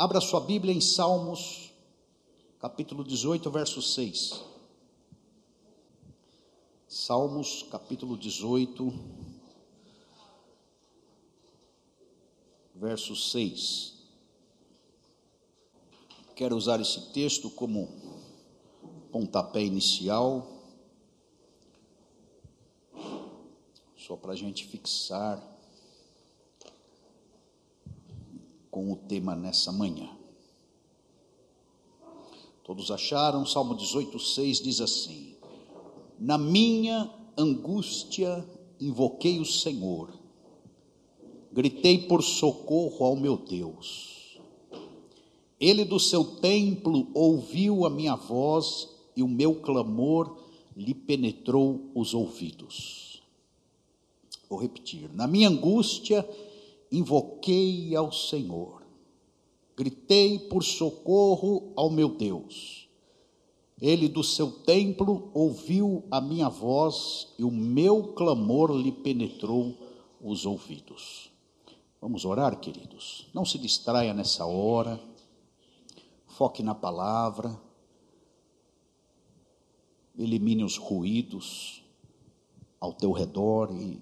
Abra sua Bíblia em Salmos, capítulo 18, verso 6. Salmos, capítulo 18, verso 6. Quero usar esse texto como pontapé inicial, só para a gente fixar com o tema nessa manhã. Todos acharam? Salmo 18, 6 diz assim: Na minha angústia invoquei o Senhor, gritei por socorro ao meu Deus. Ele do seu templo ouviu a minha voz e o meu clamor lhe penetrou os ouvidos. Vou repetir: Na minha angústia invoquei ao Senhor, gritei por socorro ao meu Deus. Ele do seu templo ouviu a minha voz e o meu clamor lhe penetrou os ouvidos. Vamos orar, queridos. Não se distraia nessa hora. Foque na palavra. Elimine os ruídos ao teu redor e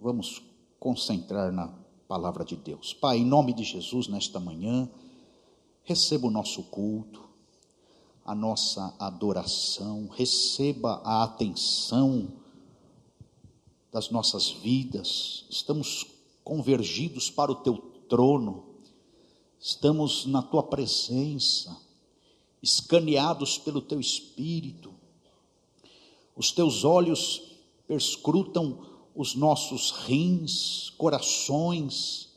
vamos concentrar na palavra de Deus. Pai, em nome de Jesus, nesta manhã, receba o nosso culto, a nossa adoração, receba a atenção das nossas vidas. Estamos convergidos para o teu trono, estamos na tua presença, escaneados pelo teu espírito. Os teus olhos perscrutam os nossos rins, corações.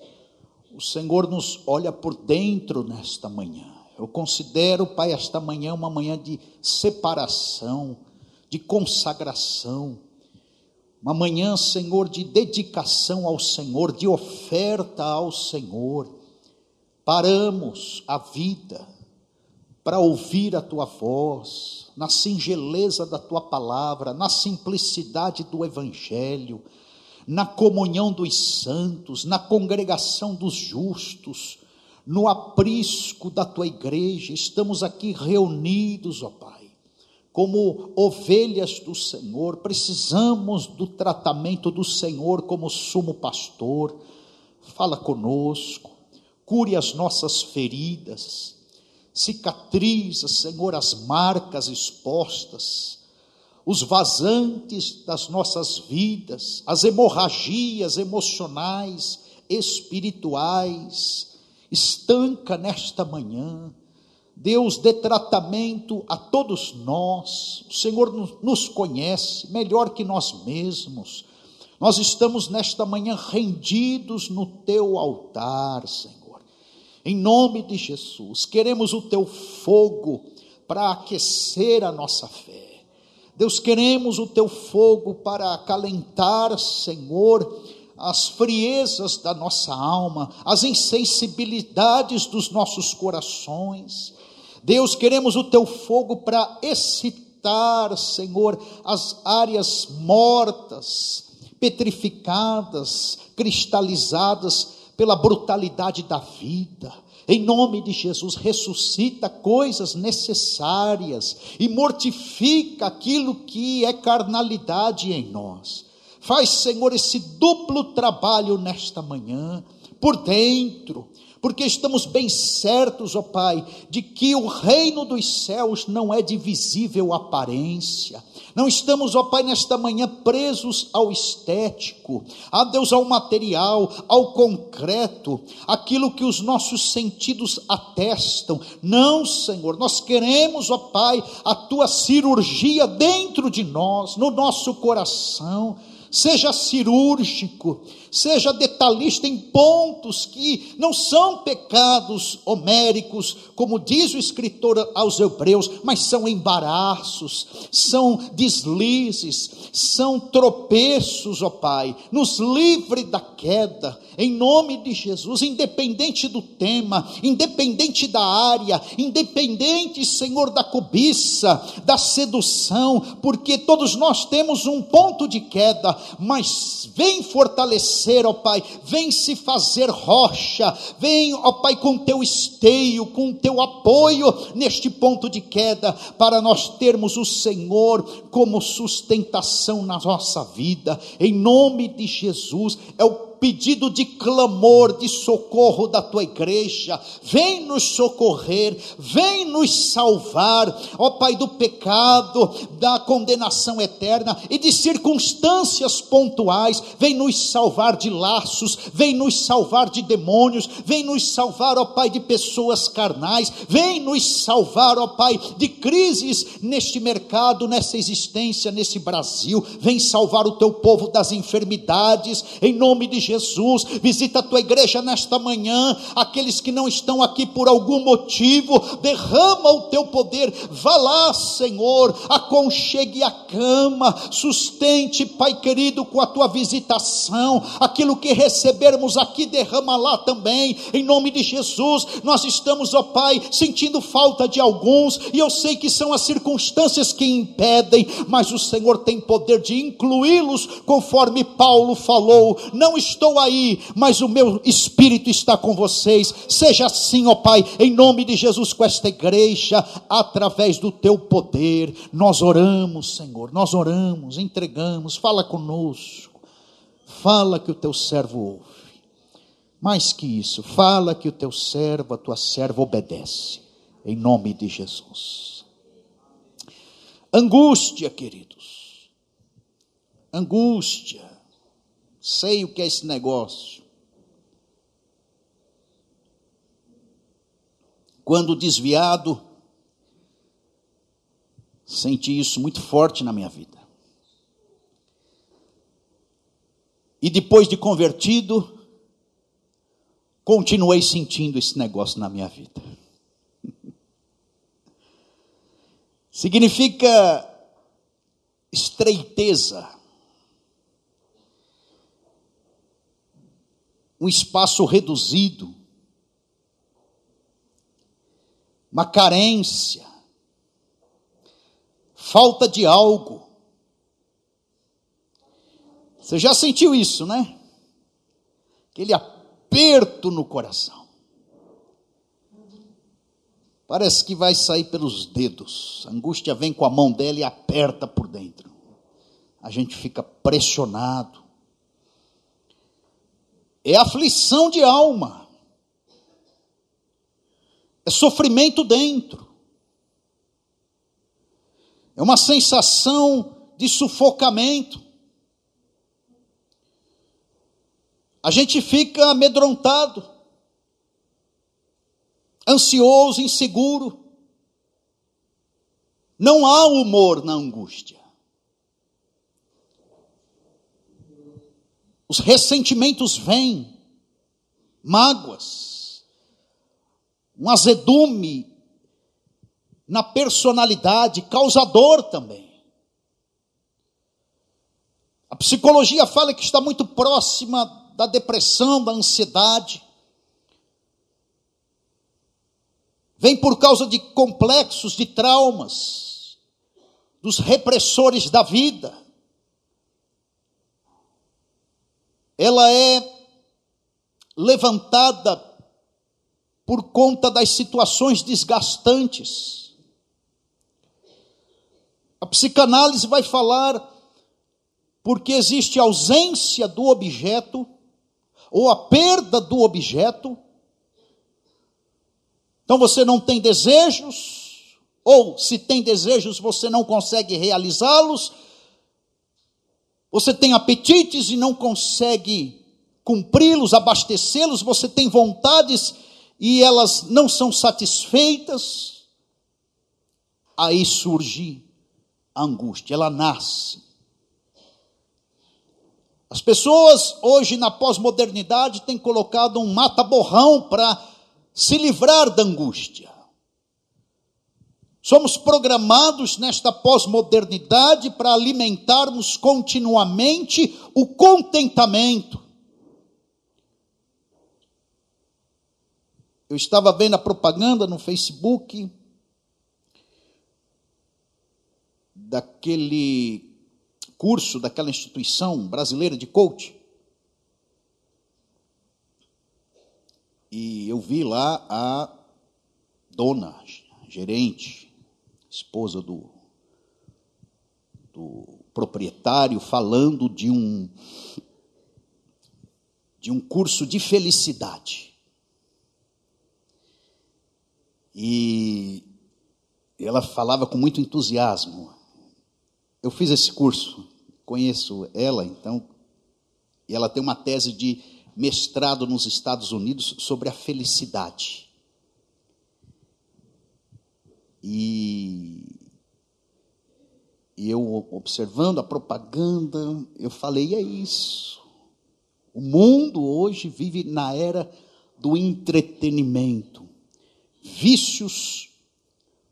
O Senhor nos olha por dentro nesta manhã. Eu considero, Pai, esta manhã uma manhã de separação, de consagração. Uma manhã, Senhor, de dedicação ao Senhor, de oferta ao Senhor. Paramos a vida para ouvir a tua voz, na singeleza da tua palavra, na simplicidade do evangelho, na comunhão dos santos, na congregação dos justos, no aprisco da tua igreja. Estamos aqui reunidos, ó Pai, como ovelhas do Senhor, precisamos do tratamento do Senhor como sumo pastor. Fala conosco, cure as nossas feridas cicatriza, Senhor, as marcas expostas, os vazantes das nossas vidas, as hemorragias emocionais, espirituais, estanca nesta manhã. Deus dê tratamento a todos nós. O Senhor nos conhece melhor que nós mesmos. Nós estamos nesta manhã rendidos no teu altar, Senhor em nome de Jesus, queremos o teu fogo para aquecer a nossa fé. Deus, queremos o teu fogo para acalentar, Senhor, as friezas da nossa alma, as insensibilidades dos nossos corações. Deus, queremos o teu fogo para excitar, Senhor, as áreas mortas, petrificadas, cristalizadas pela brutalidade da vida. Em nome de Jesus, ressuscita coisas necessárias e mortifica aquilo que é carnalidade em nós. Faz, Senhor, esse duplo trabalho nesta manhã, por dentro, porque estamos bem certos, ó Pai, de que o reino dos céus não é de visível aparência não estamos, ó Pai, nesta manhã presos ao estético, a Deus, ao material, ao concreto, aquilo que os nossos sentidos atestam. Não, Senhor, nós queremos, ó Pai, a tua cirurgia dentro de nós, no nosso coração seja cirúrgico, seja detalhista em pontos que não são pecados homéricos, como diz o escritor aos Hebreus, mas são embaraços, são deslizes, são tropeços, ó Pai. Nos livre da queda, em nome de Jesus, independente do tema, independente da área, independente, Senhor, da cobiça, da sedução, porque todos nós temos um ponto de queda, mas vem fortalecer, ó Pai, vem se fazer rocha, vem, ó Pai, com teu esteio, com teu apoio neste ponto de queda, para nós termos o Senhor como sustentação na nossa vida, em nome de Jesus, é o pedido de clamor, de socorro da tua igreja. Vem nos socorrer, vem nos salvar, ó Pai, do pecado, da condenação eterna e de circunstâncias pontuais. Vem nos salvar de laços, vem nos salvar de demônios, vem nos salvar, ó Pai, de pessoas carnais, vem nos salvar, ó Pai, de crises neste mercado, nessa existência, nesse Brasil. Vem salvar o teu povo das enfermidades, em nome de Jesus Jesus, visita a tua igreja nesta manhã, aqueles que não estão aqui por algum motivo, derrama o teu poder, vá lá, Senhor, aconchegue a cama, sustente, Pai querido, com a tua visitação, aquilo que recebermos aqui, derrama lá também, em nome de Jesus. Nós estamos, ó Pai, sentindo falta de alguns, e eu sei que são as circunstâncias que impedem, mas o Senhor tem poder de incluí-los, conforme Paulo falou. Não estou estou aí, mas o meu espírito está com vocês. Seja assim, ó Pai, em nome de Jesus com esta igreja, através do teu poder. Nós oramos, Senhor, nós oramos, entregamos, fala conosco. Fala que o teu servo ouve. Mais que isso, fala que o teu servo, a tua serva obedece. Em nome de Jesus. Angústia, queridos. Angústia Sei o que é esse negócio. Quando desviado, senti isso muito forte na minha vida. E depois de convertido, continuei sentindo esse negócio na minha vida. Significa estreiteza um espaço reduzido, uma carência, falta de algo. Você já sentiu isso, né? Aquele aperto no coração. Parece que vai sair pelos dedos. A angústia vem com a mão dela e aperta por dentro. A gente fica pressionado é aflição de alma, é sofrimento dentro, é uma sensação de sufocamento. A gente fica amedrontado, ansioso, inseguro. Não há humor na angústia. Os ressentimentos vêm, mágoas, um azedume na personalidade, causador também. A psicologia fala que está muito próxima da depressão, da ansiedade. Vem por causa de complexos, de traumas, dos repressores da vida. Ela é levantada por conta das situações desgastantes. A psicanálise vai falar porque existe ausência do objeto ou a perda do objeto. Então você não tem desejos, ou se tem desejos, você não consegue realizá-los, você tem apetites e não consegue cumpri-los, abastecê-los, você tem vontades e elas não são satisfeitas. Aí surge a angústia, ela nasce. As pessoas hoje na pós-modernidade têm colocado um mata-borrão para se livrar da angústia. Somos programados nesta pós-modernidade para alimentarmos continuamente o contentamento. Eu estava vendo a propaganda no Facebook daquele curso daquela instituição brasileira de coach. E eu vi lá a dona, gerente, esposa do, do proprietário, falando de um, de um curso de felicidade. E ela falava com muito entusiasmo. Eu fiz esse curso, conheço ela, então, e ela tem uma tese de mestrado nos Estados Unidos sobre a felicidade. E, e eu observando a propaganda, eu falei: é isso. O mundo hoje vive na era do entretenimento, vícios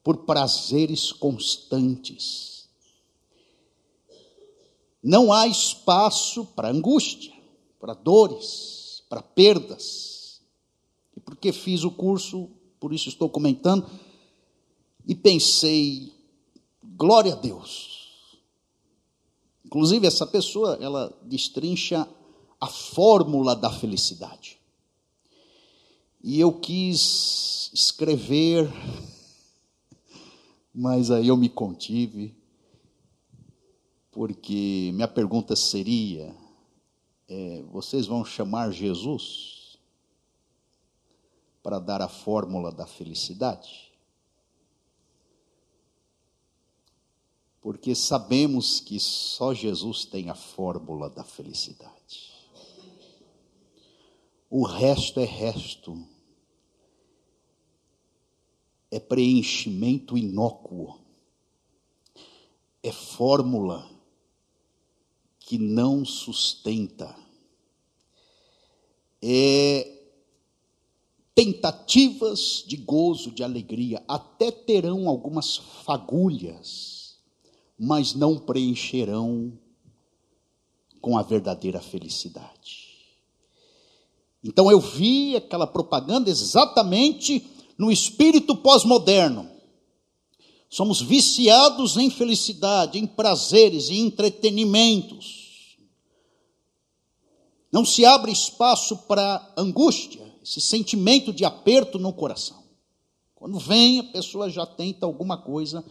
por prazeres constantes. Não há espaço para angústia para dores, para perdas. E porque fiz o curso, por isso estou comentando, e pensei, glória a Deus. Inclusive, essa pessoa, ela destrincha a fórmula da felicidade. E eu quis escrever, mas aí eu me contive, porque minha pergunta seria: é, vocês vão chamar Jesus para dar a fórmula da felicidade? Porque sabemos que só Jesus tem a fórmula da felicidade. O resto é resto. É preenchimento inócuo. É fórmula que não sustenta. É tentativas de gozo, de alegria, até terão algumas fagulhas, mas não preencherão com a verdadeira felicidade. Então eu vi aquela propaganda exatamente no espírito pós-moderno. Somos viciados em felicidade, em prazeres, em entretenimentos. Não se abre espaço para angústia, esse sentimento de aperto no coração. Quando vem, a pessoa já tenta alguma coisa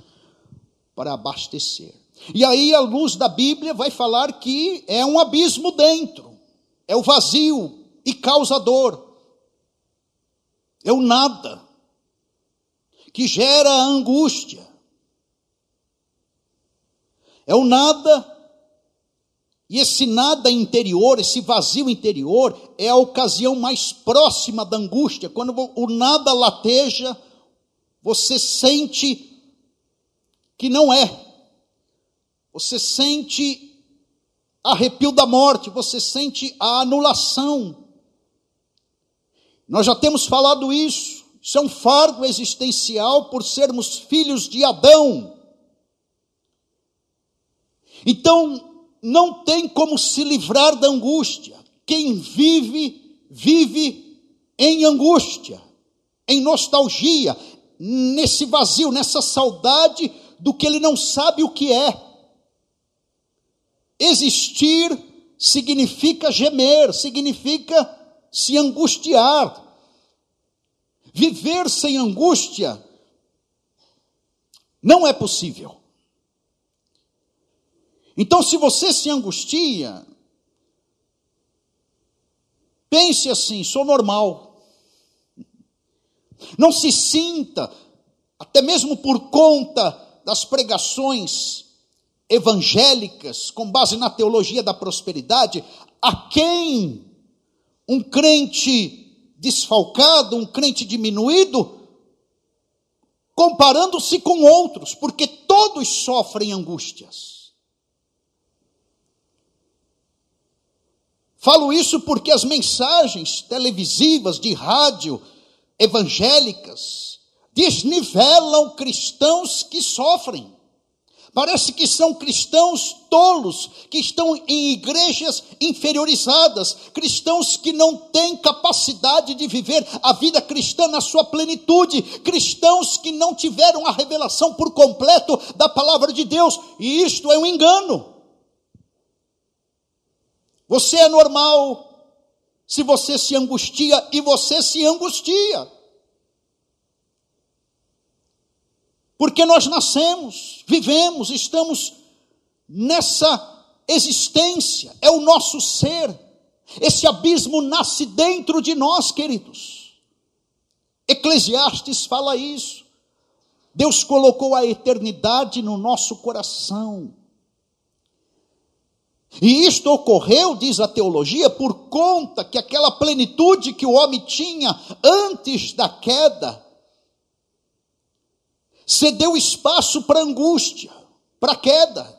para abastecer. E aí a luz da Bíblia vai falar que é um abismo dentro, é o vazio e causador, é o nada que gera angústia, é o nada e esse nada interior, esse vazio interior, é a ocasião mais próxima da angústia. Quando o nada lateja, você sente que não é. Você sente arrepio da morte, você sente a anulação. Nós já temos falado isso. Isso é um fardo existencial por sermos filhos de Adão. Então, não tem como se livrar da angústia. Quem vive, vive em angústia, em nostalgia, nesse vazio, nessa saudade do que ele não sabe o que é. Existir significa gemer, significa se angustiar. Viver sem angústia não é possível. Então, se você se angustia, pense assim: sou normal. Não se sinta, até mesmo por conta das pregações evangélicas, com base na teologia da prosperidade, a quem um crente desfalcado, um crente diminuído, comparando-se com outros, porque todos sofrem angústias. Falo isso porque as mensagens televisivas, de rádio, evangélicas, desnivelam cristãos que sofrem. Parece que são cristãos tolos, que estão em igrejas inferiorizadas, cristãos que não têm capacidade de viver a vida cristã na sua plenitude, cristãos que não tiveram a revelação por completo da palavra de Deus, e isto é um engano. Você é normal se você se angustia e você se angustia. Porque nós nascemos, vivemos, estamos nessa existência, é o nosso ser. Esse abismo nasce dentro de nós, queridos. Eclesiastes fala isso. Deus colocou a eternidade no nosso coração. E isto ocorreu, diz a teologia, por conta que aquela plenitude que o homem tinha antes da queda cedeu espaço para angústia, para queda.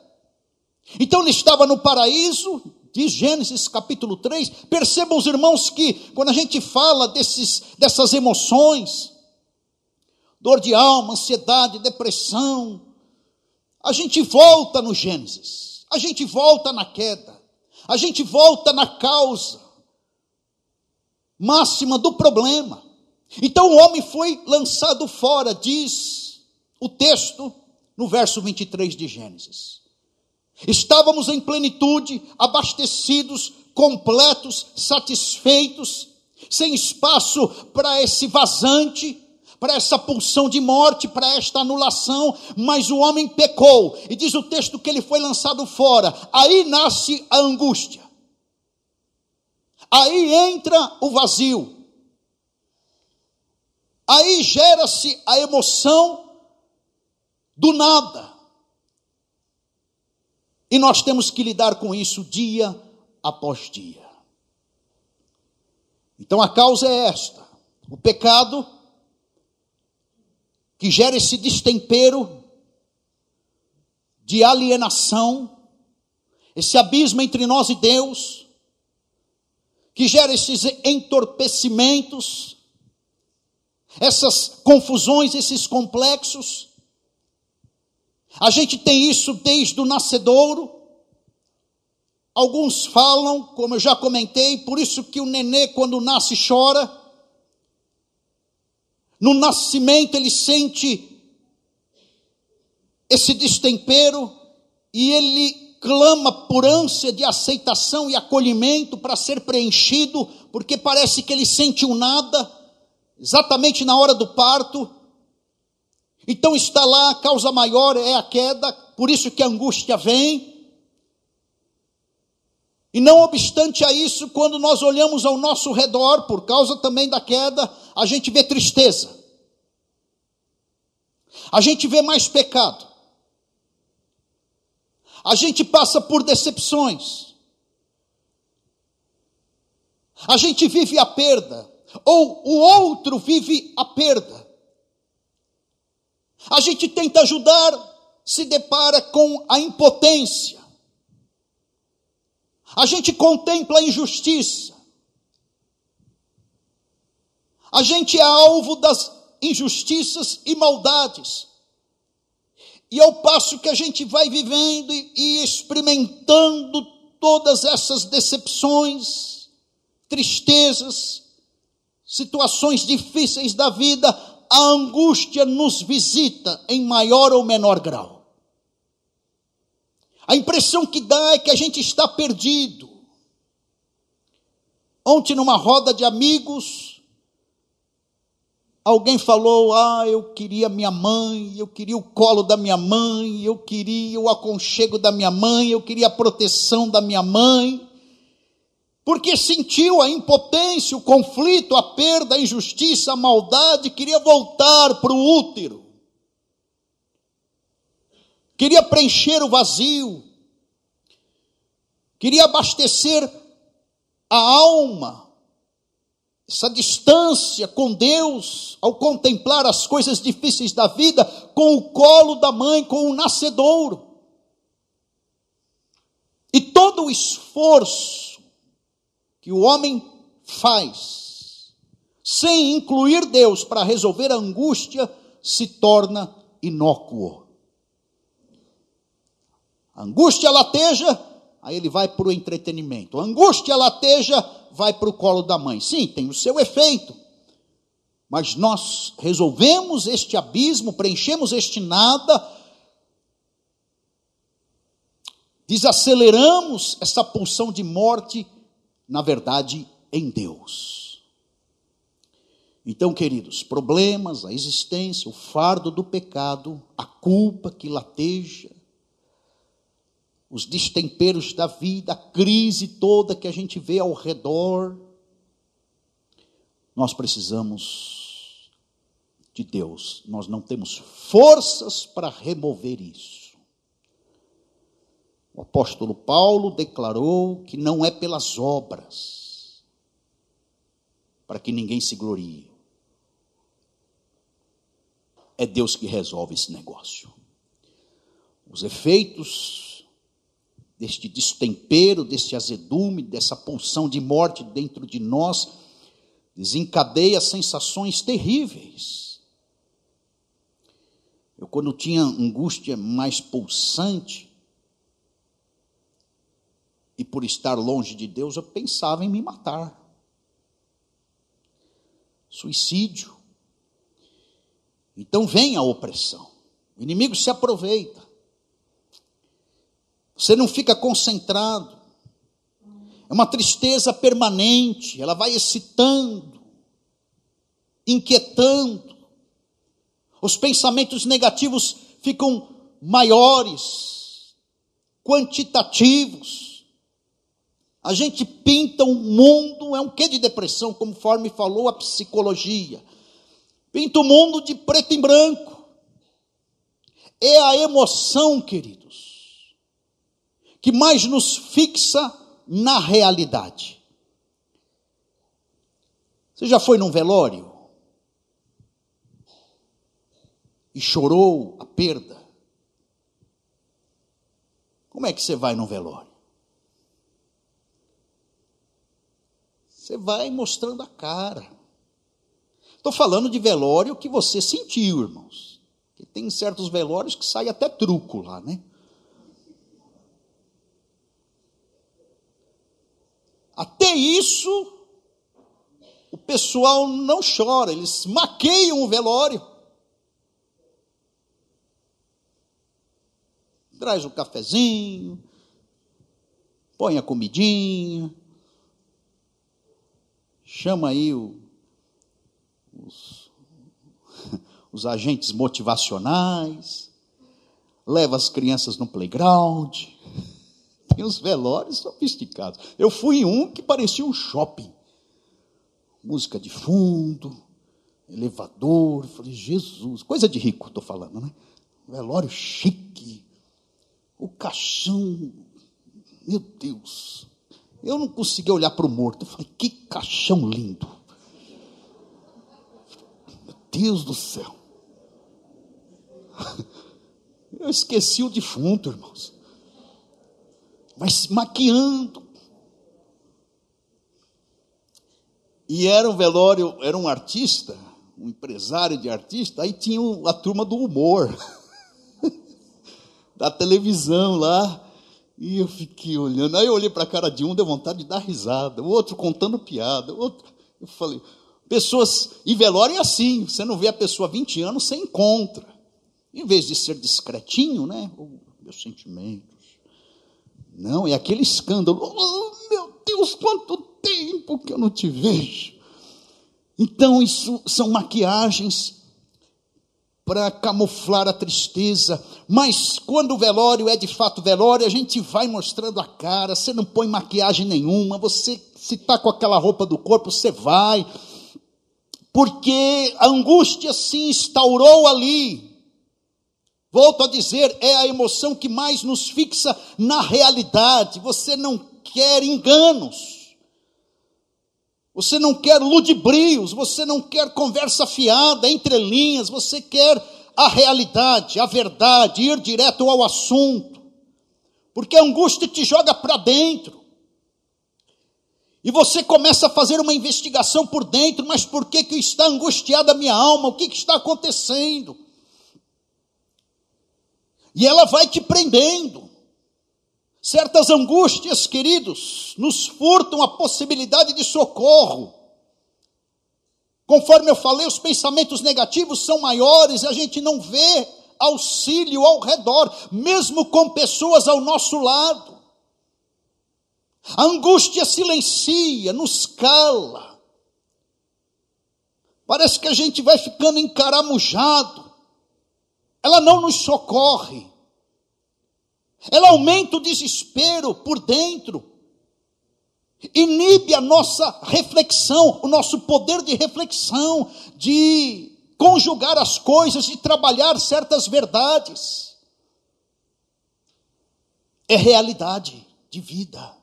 Então ele estava no paraíso, diz Gênesis capítulo 3. Percebam os irmãos que quando a gente fala desses, dessas emoções, dor de alma, ansiedade, depressão, a gente volta no Gênesis a gente volta na queda, a gente volta na causa máxima do problema. Então o homem foi lançado fora, diz o texto no verso 23 de Gênesis. Estávamos em plenitude, abastecidos, completos, satisfeitos, sem espaço para esse vazante, para essa pulsão de morte, para esta anulação, mas o homem pecou, e diz o texto que ele foi lançado fora, aí nasce a angústia, aí entra o vazio, aí gera-se a emoção do nada, e nós temos que lidar com isso dia após dia. Então a causa é esta: o pecado que gera esse destempero de alienação, esse abismo entre nós e Deus, que gera esses entorpecimentos, essas confusões, esses complexos. A gente tem isso desde o nascedouro. Alguns falam, como eu já comentei, por isso que o nenê, quando nasce, chora no nascimento ele sente esse destempero e ele clama por ânsia de aceitação e acolhimento para ser preenchido, porque parece que ele sente um nada, exatamente na hora do parto. Então está lá, a causa maior é a queda, por isso que a angústia vem. E não obstante a isso, quando nós olhamos ao nosso redor, por causa também da queda, a gente vê tristeza. A gente vê mais pecado. A gente passa por decepções. A gente vive a perda, ou o outro vive a perda. A gente tenta ajudar, se depara com a impotência. A gente contempla a injustiça. A gente é alvo das injustiças e maldades. E ao passo que a gente vai vivendo e experimentando todas essas decepções, tristezas, situações difíceis da vida, a angústia nos visita em maior ou menor grau. A impressão que dá é que a gente está perdido. Ontem, numa roda de amigos, alguém falou: Ah, eu queria minha mãe, eu queria o colo da minha mãe, eu queria o aconchego da minha mãe, eu queria a proteção da minha mãe. Porque sentiu a impotência, o conflito, a perda, a injustiça, a maldade, queria voltar para o útero queria preencher o vazio, queria abastecer a alma, essa distância com Deus, ao contemplar as coisas difíceis da vida, com o colo da mãe, com o nascedouro. E todo o esforço que o homem faz, sem incluir Deus para resolver a angústia, se torna inócuo. Angústia lateja, aí ele vai para o entretenimento. Angústia lateja, vai para o colo da mãe. Sim, tem o seu efeito. Mas nós resolvemos este abismo, preenchemos este nada, desaceleramos essa pulsão de morte, na verdade, em Deus. Então, queridos, problemas, a existência, o fardo do pecado, a culpa que lateja, os destemperos da vida, a crise toda que a gente vê ao redor, nós precisamos de Deus, nós não temos forças para remover isso. O apóstolo Paulo declarou que não é pelas obras, para que ninguém se glorie. É Deus que resolve esse negócio. Os efeitos deste destempero, deste azedume, dessa pulsão de morte dentro de nós, desencadeia sensações terríveis. Eu, quando tinha angústia mais pulsante, e por estar longe de Deus, eu pensava em me matar. Suicídio. Então vem a opressão. O inimigo se aproveita. Você não fica concentrado. É uma tristeza permanente, ela vai excitando, inquietando. Os pensamentos negativos ficam maiores, quantitativos. A gente pinta um mundo, é um quê de depressão, conforme falou a psicologia. Pinta o mundo de preto e branco. É a emoção, queridos que mais nos fixa na realidade. Você já foi num velório? E chorou a perda? Como é que você vai num velório? Você vai mostrando a cara. Estou falando de velório que você sentiu, irmãos. Que tem certos velórios que sai até truco lá, né? Até isso, o pessoal não chora, eles maqueiam o velório. Traz o cafezinho, põe a comidinha, chama aí o, os, os agentes motivacionais, leva as crianças no playground, tem os velórios sofisticados. Eu fui em um que parecia um shopping. Música de fundo, elevador. falei, Jesus, coisa de rico, estou falando, né? Velório chique. O caixão, meu Deus. Eu não conseguia olhar para o morto. Eu falei, que caixão lindo. Meu Deus do céu. Eu esqueci o defunto, irmãos mas maquiando. E era um velório, era um artista, um empresário de artista, aí tinha a turma do humor, da televisão lá. E eu fiquei olhando. Aí eu olhei para a cara de um, deu vontade de dar risada. O outro contando piada. Outro. Eu falei, pessoas. E velório é assim: você não vê a pessoa há 20 anos, você encontra. Em vez de ser discretinho, né? O meu sentimento não, é aquele escândalo. Oh, meu Deus, quanto tempo que eu não te vejo. Então, isso são maquiagens para camuflar a tristeza. Mas quando o velório é de fato velório, a gente vai mostrando a cara, você não põe maquiagem nenhuma, você se está com aquela roupa do corpo, você vai. Porque a angústia se instaurou ali. Volto a dizer, é a emoção que mais nos fixa na realidade. Você não quer enganos. Você não quer ludibrios, você não quer conversa fiada entre linhas, você quer a realidade, a verdade, ir direto ao assunto. Porque a angústia te joga para dentro. E você começa a fazer uma investigação por dentro, mas por que, que está angustiada a minha alma? O que, que está acontecendo? E ela vai te prendendo. Certas angústias, queridos, nos furtam a possibilidade de socorro. Conforme eu falei, os pensamentos negativos são maiores e a gente não vê auxílio ao redor, mesmo com pessoas ao nosso lado. A angústia silencia, nos cala. Parece que a gente vai ficando encaramujado. Ela não nos socorre. Ela aumenta o desespero por dentro. Inibe a nossa reflexão, o nosso poder de reflexão, de conjugar as coisas, de trabalhar certas verdades. É realidade de vida.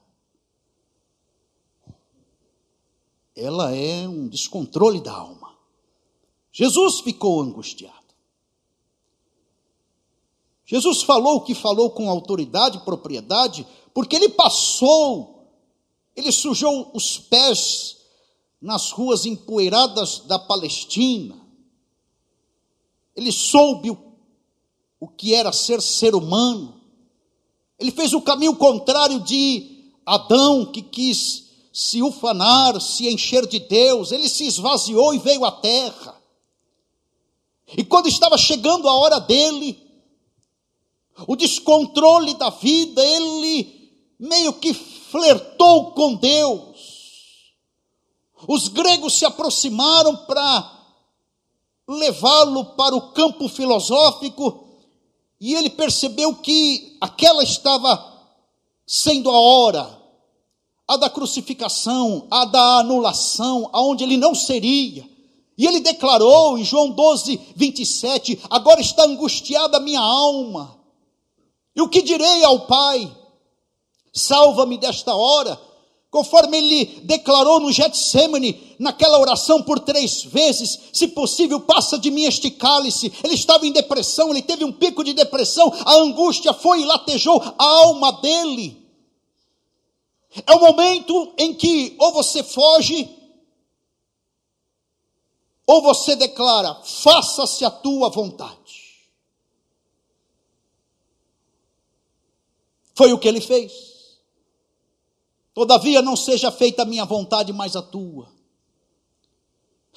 Ela é um descontrole da alma. Jesus ficou angustiado. Jesus falou o que falou com autoridade e propriedade, porque ele passou, ele sujou os pés nas ruas empoeiradas da Palestina, ele soube o, que era ser ser humano, ele fez o caminho contrário de Adão, que quis se ufanar, se encher de Deus, ele se esvaziou e veio à terra. E quando estava chegando a hora dele, o descontrole da vida, ele meio que flertou com Deus. Os gregos se aproximaram para levá-lo para o campo filosófico e ele percebeu que aquela estava sendo a hora, a da crucificação, a da anulação, aonde ele não seria. E ele declarou em João 12, 27, agora está angustiada a minha alma. E o que direi ao Pai? Salva-me desta hora. Conforme ele declarou no Getsemane, naquela oração por três vezes, se possível, passa de mim este cálice. Ele estava em depressão, ele teve um pico de depressão, a angústia foi e latejou a alma dele. É o momento em que ou você foge, ou você declara: faça-se a tua vontade. Foi o que ele fez. Todavia, não seja feita a minha vontade, mas a tua.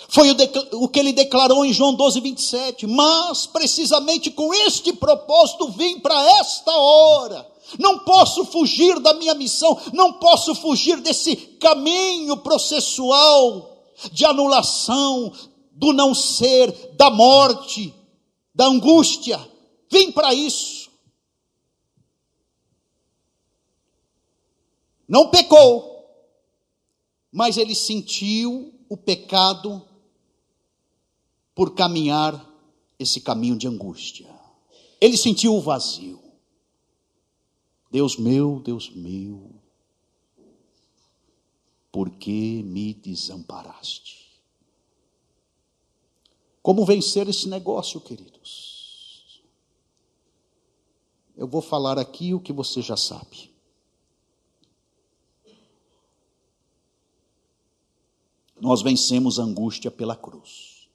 Foi o, o, que ele declarou em João 12, 27. Mas, precisamente com este propósito, vim para esta hora. Não posso fugir da minha missão, não posso fugir desse caminho processual de anulação, do não ser, da morte, da angústia. Vim para isso. Não pecou, mas ele sentiu o pecado por caminhar esse caminho de angústia. Ele sentiu o vazio. Deus meu, Deus meu, por que me desamparaste? Como vencer esse negócio, queridos? Eu vou falar aqui o que você já sabe. Nós vencemos a angústia pela cruz.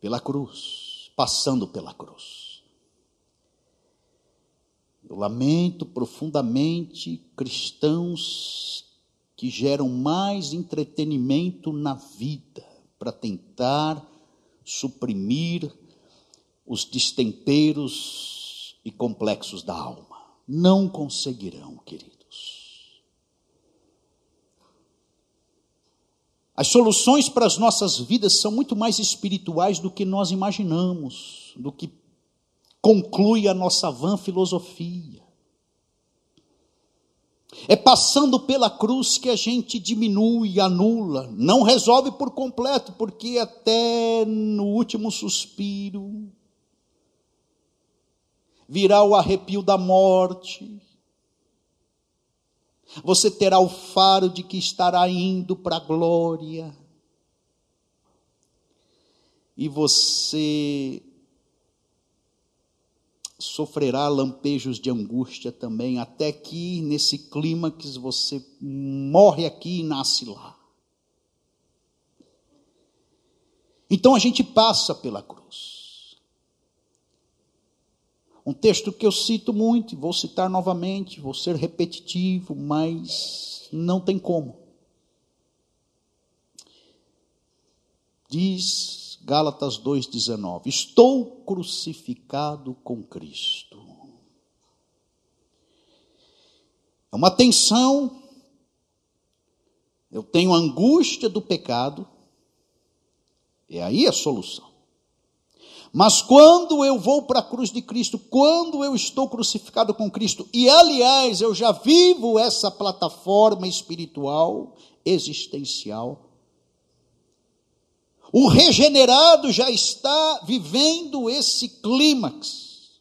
Pela cruz, passando pela cruz. Eu lamento profundamente cristãos que geram mais entretenimento na vida para tentar suprimir os destemperos e complexos da alma. Não conseguirão, querido. As soluções para as nossas vidas são muito mais espirituais do que nós imaginamos, do que conclui a nossa vã filosofia. É passando pela cruz que a gente diminui, anula, não resolve por completo, porque até no último suspiro virá o arrepio da morte, você terá o faro de que estará indo para a glória. E você sofrerá lampejos de angústia também, até que nesse clímax você morre aqui e nasce lá. Então a gente passa pela cruz. Um texto que eu cito muito, vou citar novamente, vou ser repetitivo, mas não tem como. Diz Gálatas 2,19. Estou crucificado com Cristo. É uma tensão. Eu tenho angústia do pecado. É aí a solução. Mas quando eu vou para a cruz de Cristo, quando eu estou crucificado com Cristo, e aliás, eu já vivo essa plataforma espiritual, existencial, o regenerado já está vivendo esse clímax,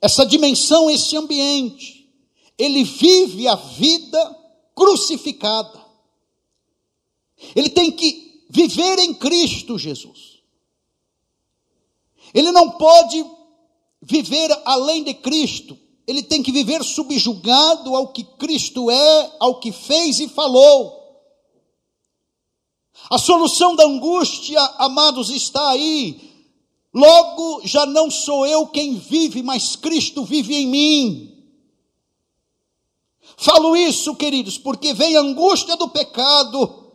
essa dimensão, esse ambiente. Ele vive a vida crucificada. Ele tem que viver em Cristo Jesus. Ele não pode viver além de Cristo. Ele tem que viver subjugado ao que Cristo é, ao que fez e falou. A solução da angústia, amados, está aí. Logo, já não sou eu quem vive, mas Cristo vive em mim. Falo isso, queridos, porque vem a angústia do pecado,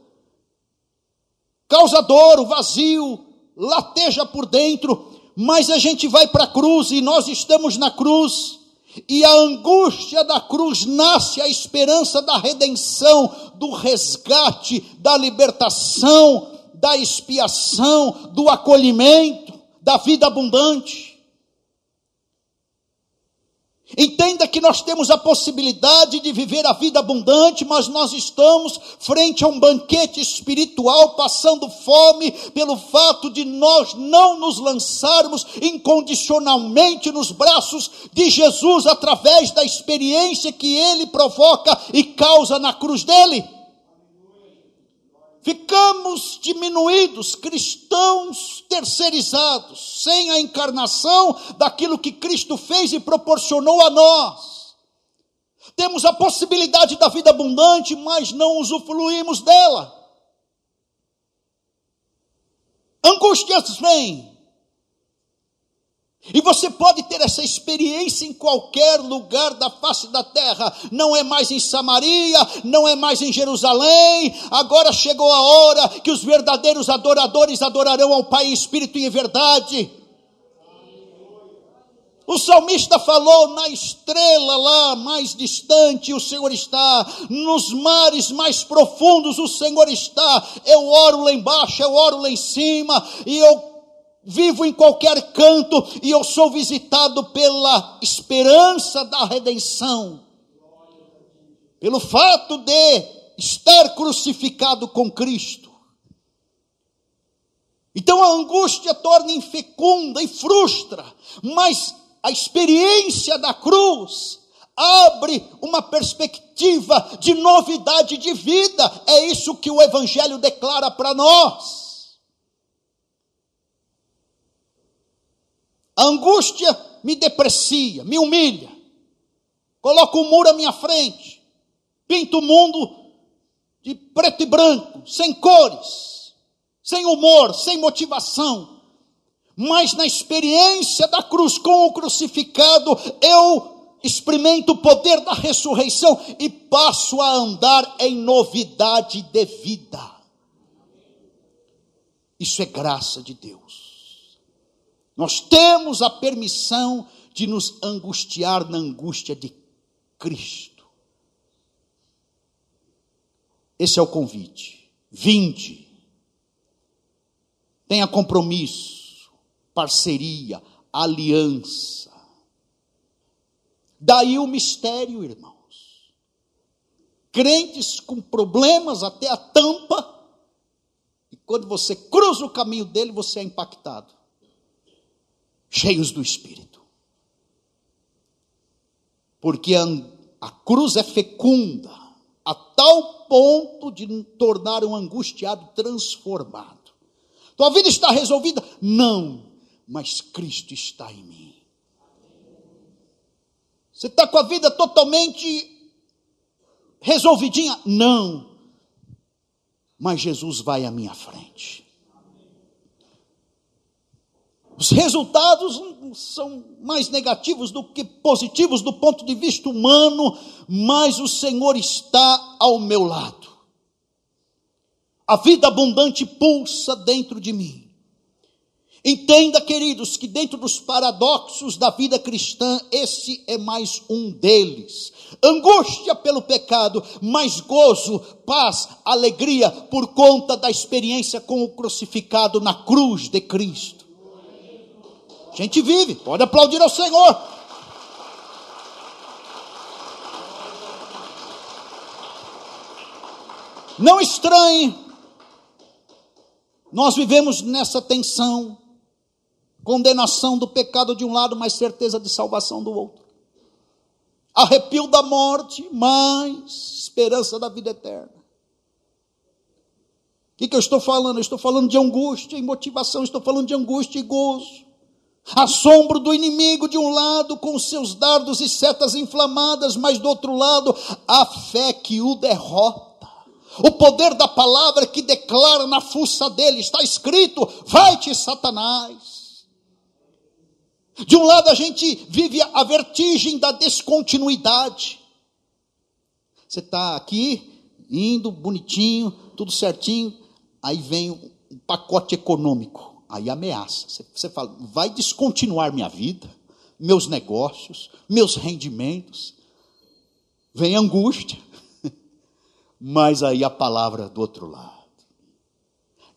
causa dor, o vazio, lateja por dentro, mas a gente vai para a cruz e nós estamos na cruz e a angústia da cruz nasce a esperança da redenção, do resgate, da libertação, da expiação, do acolhimento, da vida abundante. Entenda que nós temos a possibilidade de viver a vida abundante, mas nós estamos frente a um banquete espiritual, passando fome pelo fato de nós não nos lançarmos incondicionalmente nos braços de Jesus através da experiência que ele provoca e causa na cruz dele. Ficamos diminuídos, cristãos terceirizados, sem a encarnação daquilo que Cristo fez e proporcionou a nós. Temos a possibilidade da vida abundante, mas não usufruímos dela. Angústias vêm, e você pode ter essa experiência em qualquer lugar da face da terra. Não é mais em Samaria, não é mais em Jerusalém. Agora chegou a hora que os verdadeiros adoradores adorarão ao Pai em espírito e em verdade. O salmista falou: na estrela lá mais distante o Senhor está, nos mares mais profundos o Senhor está. Eu oro lá embaixo, eu oro lá em cima, e eu vivo em qualquer canto e eu sou visitado pela esperança da redenção. Pelo fato de estar crucificado com Cristo. Então a angústia torna infecunda e frustra, mas a experiência da cruz abre uma perspectiva de novidade de vida. É isso que o Evangelho declara para nós. A angústia me deprecia, me humilha, coloca um muro à minha frente, pinta o mundo de preto e branco, sem cores, sem humor, sem motivação. Mas na experiência da cruz com o crucificado, eu experimento o poder da ressurreição e passo a andar em novidade de vida. Isso é graça de Deus. Nós temos a permissão de nos angustiar na angústia de Cristo. Esse é o convite. Vinde. Tenha compromisso, parceria, aliança. Daí o mistério, irmãos. Crentes com problemas até a tampa, e quando você cruza o caminho dele, você é impactado cheios do Espírito. Porque a, a cruz é fecunda, a tal ponto de tornar um angustiado transformado. Tua vida está resolvida? Não, mas Cristo está em mim. Você está com a vida totalmente resolvidinha? Não, mas Jesus vai à minha frente. Os resultados são mais negativos do que positivos do ponto de vista humano, mas o Senhor está ao meu lado. a vida abundante pulsa dentro de mim. Entenda, queridos, que dentro dos paradoxos da vida cristã, esse é mais um deles. Angústia pelo pecado, mas gozo, paz, alegria por conta da experiência com o crucificado na cruz de Cristo. Gente vive, pode aplaudir ao Senhor. Não estranhe, nós vivemos nessa tensão condenação do pecado de um lado, mas certeza de salvação do outro. Arrepio da morte, mas esperança da vida eterna. O que, que eu estou falando? Eu estou falando de angústia e motivação, estou falando de angústia e gozo. Assombro do inimigo de um lado, com seus dardos e setas inflamadas, mas do outro lado, a fé que o derrota. O poder da palavra que declara na fuça dele, está escrito: vai-te, Satanás. De um lado, a gente vive a vertigem da descontinuidade. Você está aqui, indo bonitinho, tudo certinho, aí vem um pacote econômico, aí ameaça. Você, fala, vai descontinuar minha vida, meus negócios, meus rendimentos. Vem angústia, mas aí a palavra do outro lado.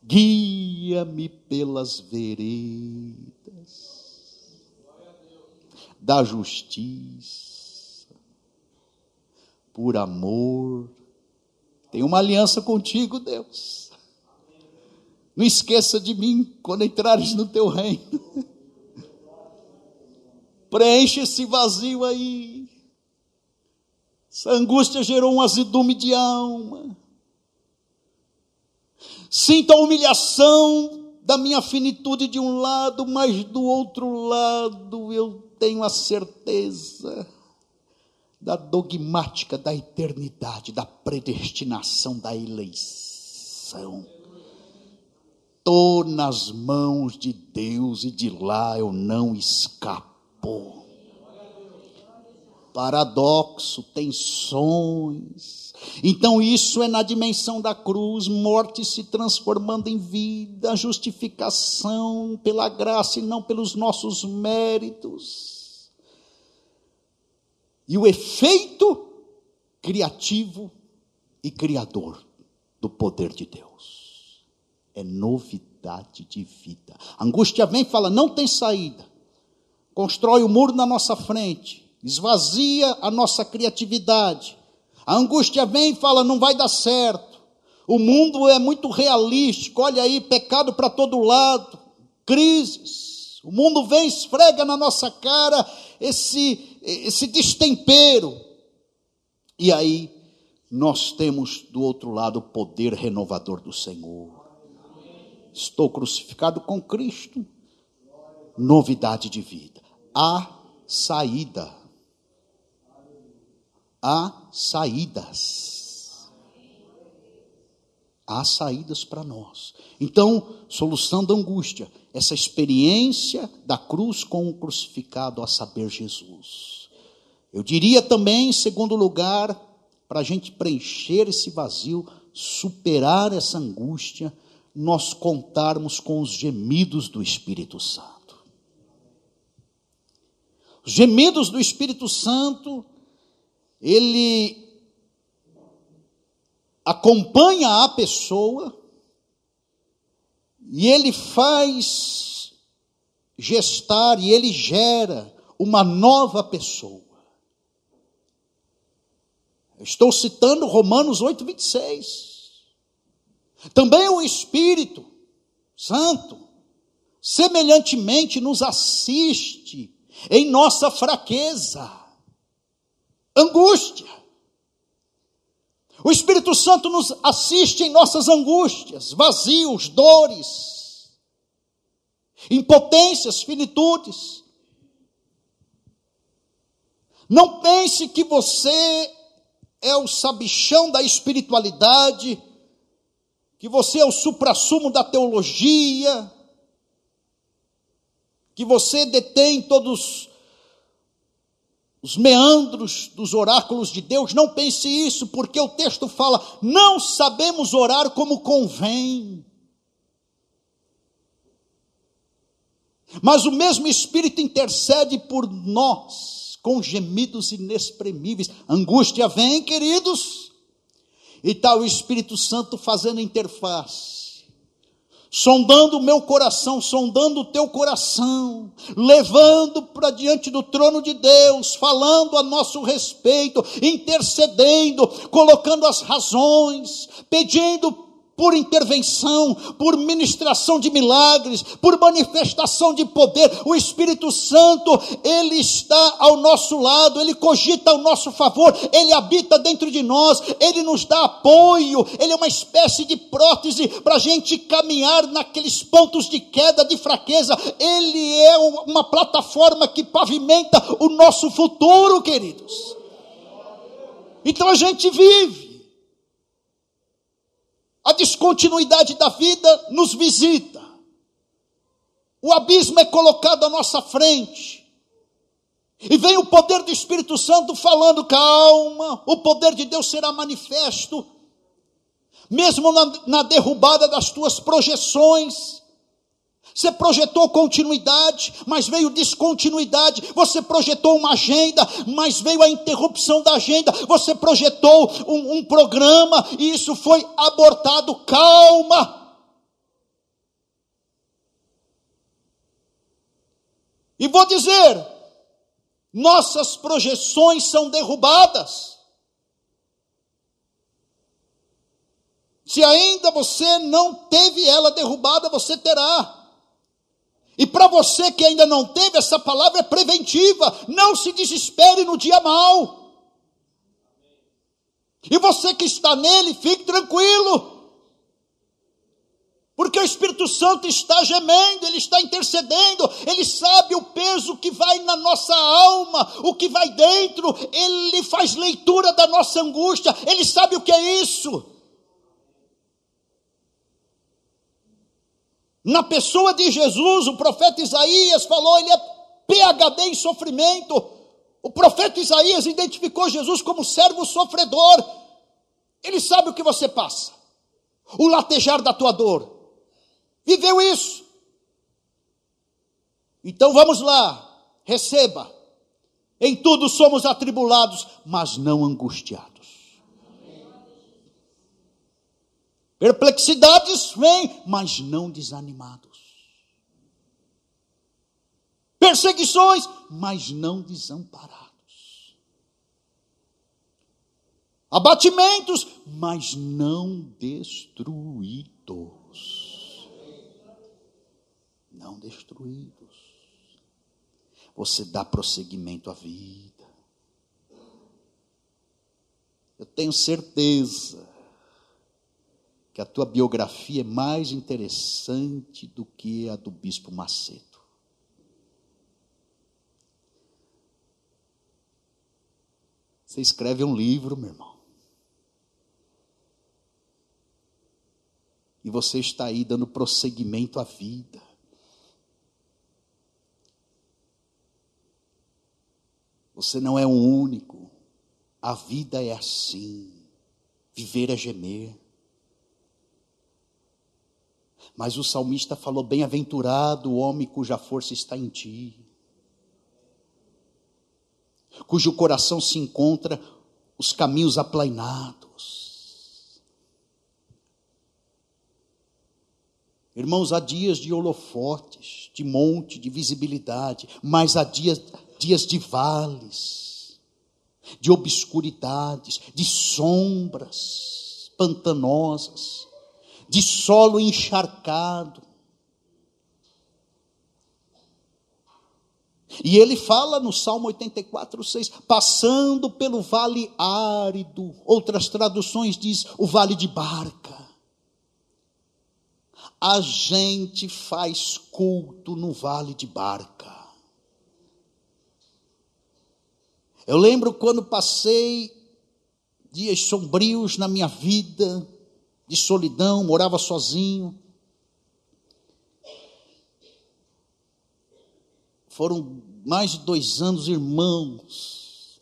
Guia-me pelas veredas da justiça, por amor. Tem uma aliança contigo, Deus. Não esqueça de mim quando entrares no teu reino. Preenche esse vazio aí. Essa angústia gerou um azedume de alma. Sinta a humilhação da minha finitude de um lado, mas do outro lado eu tenho a certeza da dogmática da eternidade, da predestinação, da eleição. Estou nas mãos de Deus e de lá eu não escapo. Paradoxo, tensões, então, isso é na dimensão da cruz, morte se transformando em vida, justificação pela graça e não pelos nossos méritos. E o efeito criativo e criador do poder de Deus é novidade de vida. A angústia vem e fala: não tem saída. Constrói o um muro na nossa frente, esvazia a nossa criatividade a angústia vem e fala: não vai dar certo. O mundo é muito realístico. Olha aí, pecado para todo lado, crises. O mundo vem, esfrega na nossa cara esse, esse destempero. E aí, nós temos do outro lado o poder renovador do Senhor. Estou crucificado com Cristo. Novidade de vida. Há saída há saídas. Há saídas para nós. Então, solução da angústia, essa experiência da cruz com o crucificado, a saber, Jesus. Eu diria também, em segundo lugar, para a gente preencher esse vazio, superar essa angústia, nós contarmos com os gemidos do Espírito Santo. Os gemidos do Espírito Santo ele acompanha a pessoa e ele faz gestar e ele gera uma nova pessoa. Estou citando Romanos 8, 26. Também o Espírito Santo, semelhantemente, nos assiste em nossa fraqueza angústia. O Espírito Santo nos assiste em nossas angústias, vazios, dores, impotências, finitudes. Não pense que você é o sabichão da espiritualidade, que você é o suprassumo da teologia, que você detém todos os meandros dos oráculos de Deus, não pense isso, porque o texto fala: não sabemos orar como convém. Mas o mesmo Espírito intercede por nós com gemidos inexprimíveis. Angústia vem, queridos, e está o Espírito Santo fazendo interface. Sondando o meu coração, sondando o teu coração, levando para diante do trono de Deus, falando a nosso respeito, intercedendo, colocando as razões, pedindo por intervenção, por ministração de milagres, por manifestação de poder. O Espírito Santo, ele está ao nosso lado, ele cogita ao nosso favor, ele habita dentro de nós, ele nos dá apoio, ele é uma espécie de prótese para a gente caminhar naqueles pontos de queda, de fraqueza. Ele é uma plataforma que pavimenta o nosso futuro, queridos. Então a gente vive a descontinuidade da vida nos visita. O abismo é colocado à nossa frente. E vem o poder do Espírito Santo falando: calma, o poder de Deus será manifesto, mesmo na, na derrubada das tuas projeções, você projetou continuidade, mas veio descontinuidade. Você projetou uma agenda, mas veio a interrupção da agenda. Você projetou um, um programa e isso foi abortado. Calma. E vou dizer: nossas projeções são derrubadas. Se ainda você não teve ela derrubada, você terá. E para você que ainda não teve, essa palavra é preventiva. Não se desespere no dia mal. E você que está nele, fique tranquilo. Porque o Espírito Santo está gemendo, ele está intercedendo, ele sabe o peso que vai na nossa alma, o que vai dentro, ele faz leitura da nossa angústia, ele sabe o que é isso. Na pessoa de Jesus, o profeta Isaías falou, ele é PHD em sofrimento. O profeta Isaías identificou Jesus como servo sofredor. Ele sabe o que você passa, o latejar da tua dor. Viveu isso. Então vamos lá, receba. Em tudo somos atribulados, mas não angustiados. Perplexidades vêm, mas não desanimados. Perseguições, mas não desamparados. Abatimentos, mas não destruídos. Não destruídos. Você dá prosseguimento à vida. Eu tenho certeza que a tua biografia é mais interessante do que a do bispo Macedo. Você escreve um livro, meu irmão. E você está aí dando prosseguimento à vida. Você não é o único. A vida é assim. Viver é gemer. Mas o salmista falou: Bem-aventurado o homem cuja força está em ti, cujo coração se encontra os caminhos aplainados. Irmãos, há dias de holofotes, de monte, de visibilidade, mas há dias, dias de vales, de obscuridades, de sombras pantanosas de solo encharcado. E ele fala no Salmo 84, 6, passando pelo vale árido, outras traduções diz o vale de barca. A gente faz culto no vale de barca. Eu lembro quando passei dias sombrios na minha vida, de solidão, morava sozinho. Foram mais de dois anos, irmãos.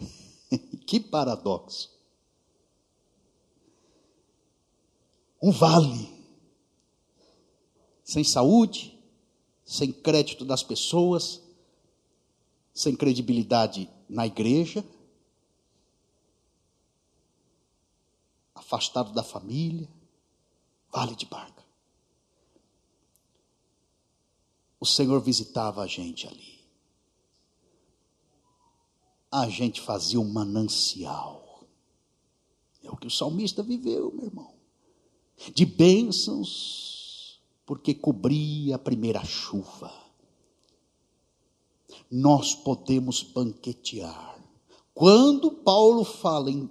que paradoxo. Um vale, sem saúde, sem crédito das pessoas, sem credibilidade na igreja, afastado da família, vale de barca. O Senhor visitava a gente ali. A gente fazia um manancial. É o que o salmista viveu, meu irmão. De bênçãos, porque cobria a primeira chuva. Nós podemos banquetear. Quando Paulo fala em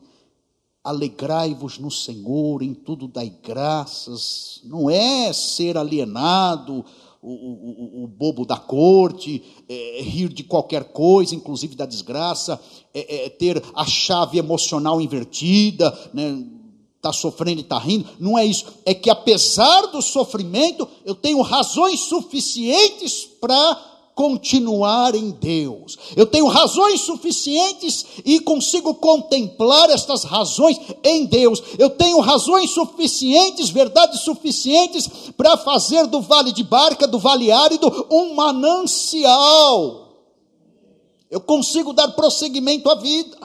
alegrai-vos no Senhor, em tudo dai graças, não é ser alienado, o, o, o bobo da corte, é, rir de qualquer coisa, inclusive da desgraça, é, é, ter a chave emocional invertida, né? Está sofrendo e está rindo, não é isso. É que apesar do sofrimento, eu tenho razões suficientes para continuar em Deus. Eu tenho razões suficientes e consigo contemplar estas razões em Deus. Eu tenho razões suficientes, verdades suficientes para fazer do vale de barca, do vale árido, um manancial. Eu consigo dar prosseguimento à vida.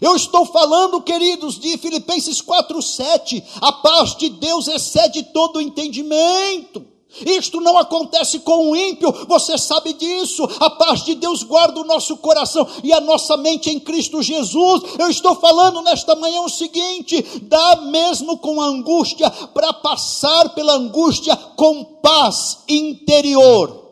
Eu estou falando, queridos, de Filipenses 4:7. A paz de Deus excede todo o entendimento. Isto não acontece com o ímpio, você sabe disso. A paz de Deus guarda o nosso coração e a nossa mente em Cristo Jesus. Eu estou falando nesta manhã o seguinte: dá mesmo com angústia para passar pela angústia com paz interior.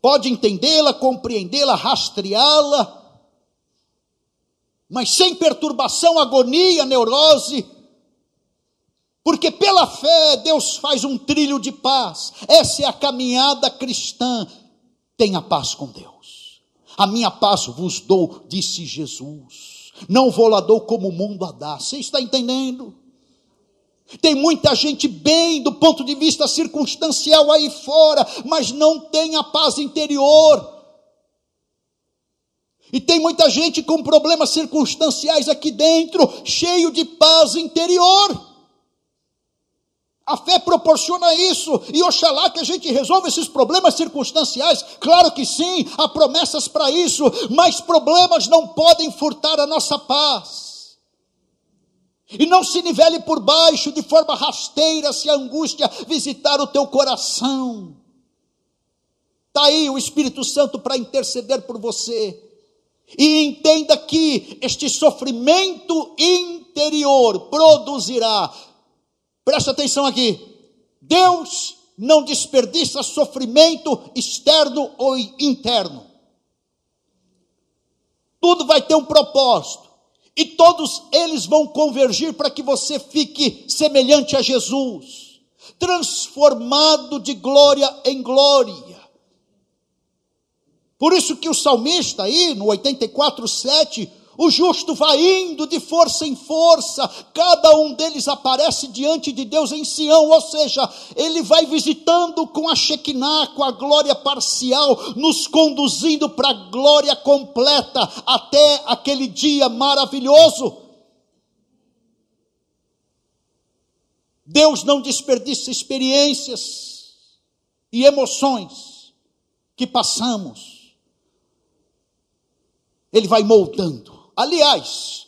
Pode entendê-la, compreendê-la, rastreá-la, mas sem perturbação, agonia, neurose porque pela fé Deus faz um trilho de paz. Essa é a caminhada cristã. Tenha paz com Deus. A minha paz vos dou, disse Jesus. Não vou lá dou como o mundo a dá. Você está entendendo? Tem muita gente bem do ponto de vista circunstancial aí fora, mas não tem a paz interior. E tem muita gente com problemas circunstanciais aqui dentro, cheio de paz interior. A fé proporciona isso, e oxalá que a gente resolva esses problemas circunstanciais. Claro que sim, há promessas para isso, mas problemas não podem furtar a nossa paz. E não se nivele por baixo de forma rasteira se a angústia visitar o teu coração. Está aí o Espírito Santo para interceder por você. E entenda que este sofrimento interior produzirá Presta atenção aqui. Deus não desperdiça sofrimento externo ou interno. Tudo vai ter um propósito. E todos eles vão convergir para que você fique semelhante a Jesus, transformado de glória em glória. Por isso que o salmista aí, no 84, 7, o justo vai indo de força em força, cada um deles aparece diante de Deus em Sião, ou seja, ele vai visitando com a Shekinah, com a glória parcial, nos conduzindo para a glória completa, até aquele dia maravilhoso. Deus não desperdiça experiências e emoções que passamos, Ele vai moldando Aliás,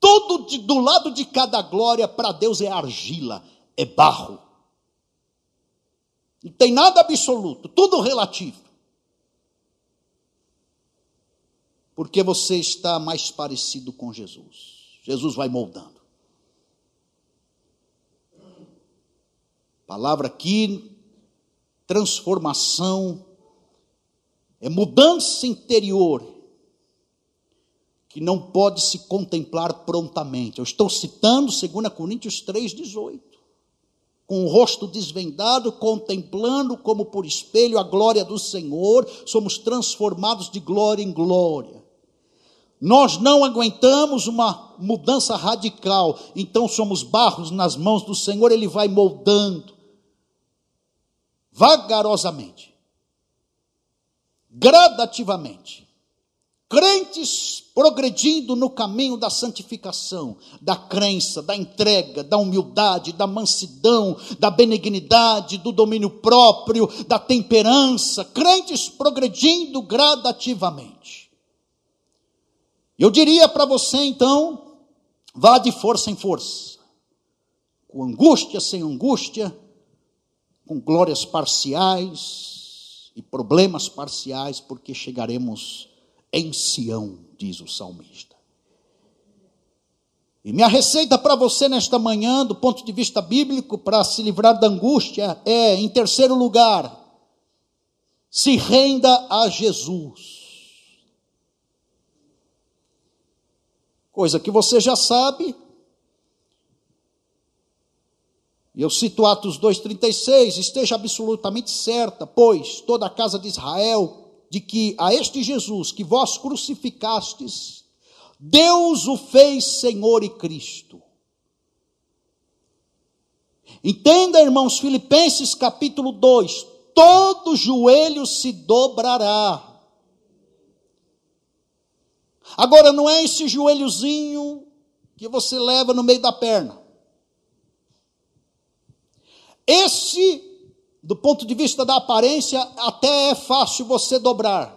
todo de, do lado de cada glória para Deus é argila, é barro. Não tem nada absoluto, tudo relativo. Porque você está mais parecido com Jesus. Jesus vai moldando. Palavra aqui, transformação, é mudança interior que não pode se contemplar prontamente. Eu estou citando 2 Coríntios 3,18. Com o rosto desvendado, contemplando como por espelho a glória do Senhor, somos transformados de glória em glória. Nós não aguentamos uma mudança radical, então somos barros nas mãos do Senhor, Ele vai moldando, vagarosamente. gradativamente. Crentes progredindo no caminho da santificação, da crença, da entrega, da humildade, da mansidão, da benignidade, do domínio próprio, da temperança. Crentes progredindo gradativamente. Eu diria para você então, vá de força em força, com angústia sem angústia, com glórias parciais e problemas parciais, porque chegaremos em Sião, diz o salmista. E minha receita para você nesta manhã, do ponto de vista bíblico, para se livrar da angústia, é, em terceiro lugar, se renda a Jesus. Coisa que você já sabe. Eu cito Atos 2,36, esteja absolutamente certa, pois toda a casa de Israel de que a este Jesus que vós crucificastes, Deus o fez Senhor e Cristo. Entenda, irmãos, Filipenses capítulo 2: todo joelho se dobrará. Agora, não é esse joelhozinho que você leva no meio da perna. Esse do ponto de vista da aparência, até é fácil você dobrar.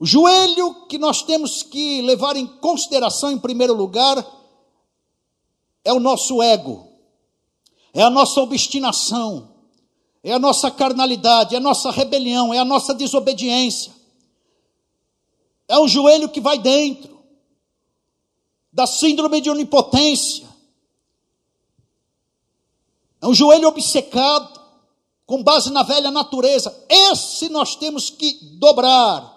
O joelho que nós temos que levar em consideração, em primeiro lugar, é o nosso ego, é a nossa obstinação, é a nossa carnalidade, é a nossa rebelião, é a nossa desobediência. É o joelho que vai dentro da síndrome de onipotência, é um joelho obcecado, com base na velha natureza. Esse nós temos que dobrar.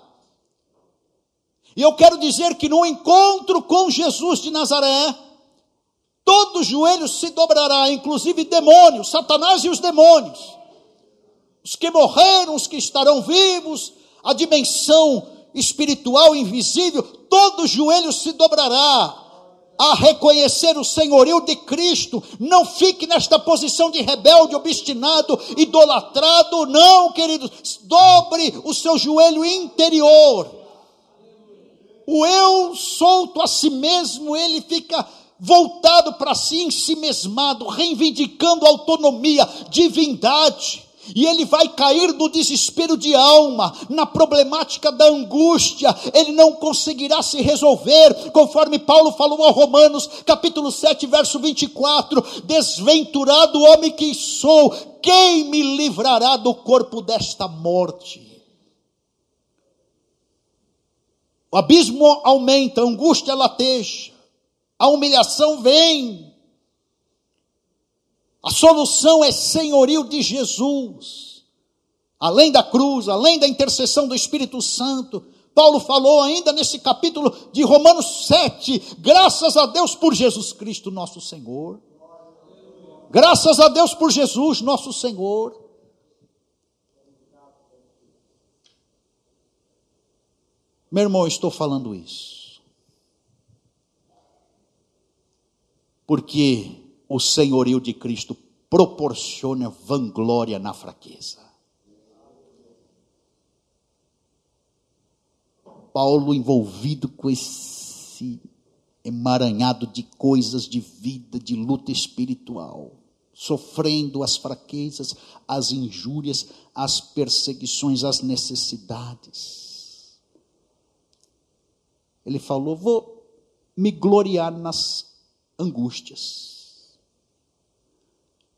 E eu quero dizer que no encontro com Jesus de Nazaré, todo joelho se dobrará, inclusive demônios, Satanás e os demônios. Os que morreram, os que estarão vivos, a dimensão espiritual invisível, todo joelho se dobrará a reconhecer o senhorio de Cristo. Não fique nesta posição de rebelde, obstinado, idolatrado. Não, queridos. Dobre o seu joelho interior. O eu solto a si mesmo, ele fica voltado para si, em si mesmado, reivindicando autonomia, divindade e ele vai cair no desespero de alma, na problemática da angústia, ele não conseguirá se resolver, conforme Paulo falou a Romanos, capítulo 7, verso 24: Desventurado homem que sou, quem me livrará do corpo desta morte? O abismo aumenta, a angústia lateja, a humilhação vem, a solução é senhorio de Jesus. Além da cruz, além da intercessão do Espírito Santo, Paulo falou ainda nesse capítulo de Romanos 7, graças a Deus por Jesus Cristo, nosso Senhor. Graças a Deus por Jesus, nosso Senhor. Meu irmão, estou falando isso. Porque o senhorio de Cristo proporciona vanglória na fraqueza. Paulo envolvido com esse emaranhado de coisas de vida, de luta espiritual, sofrendo as fraquezas, as injúrias, as perseguições, as necessidades. Ele falou: Vou me gloriar nas angústias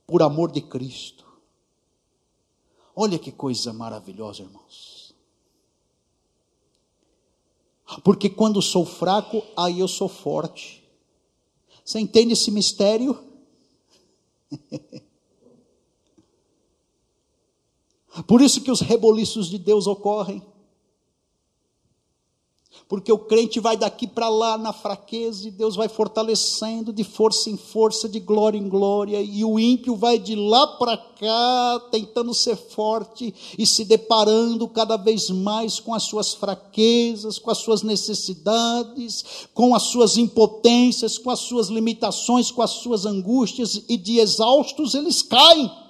por amor de Cristo. Olha que coisa maravilhosa, irmãos. Porque quando sou fraco, aí eu sou forte. Você entende esse mistério? Por isso que os reboliços de Deus ocorrem porque o crente vai daqui para lá na fraqueza e Deus vai fortalecendo de força em força, de glória em glória, e o ímpio vai de lá para cá tentando ser forte e se deparando cada vez mais com as suas fraquezas, com as suas necessidades, com as suas impotências, com as suas limitações, com as suas angústias, e de exaustos eles caem.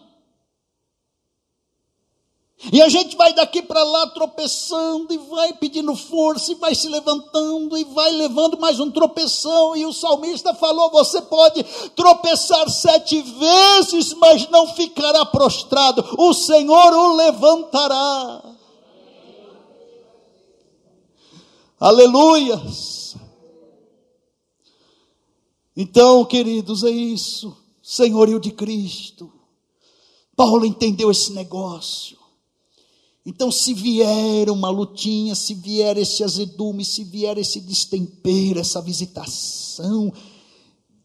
E a gente vai daqui para lá tropeçando e vai pedindo força e vai se levantando e vai levando mais um tropeção. E o salmista falou: você pode tropeçar sete vezes, mas não ficará prostrado. O Senhor o levantará. Aleluias. Então, queridos, é isso. Senhorio de Cristo. Paulo entendeu esse negócio. Então, se vier uma lutinha, se vier esse azedume, se vier esse destempero, essa visitação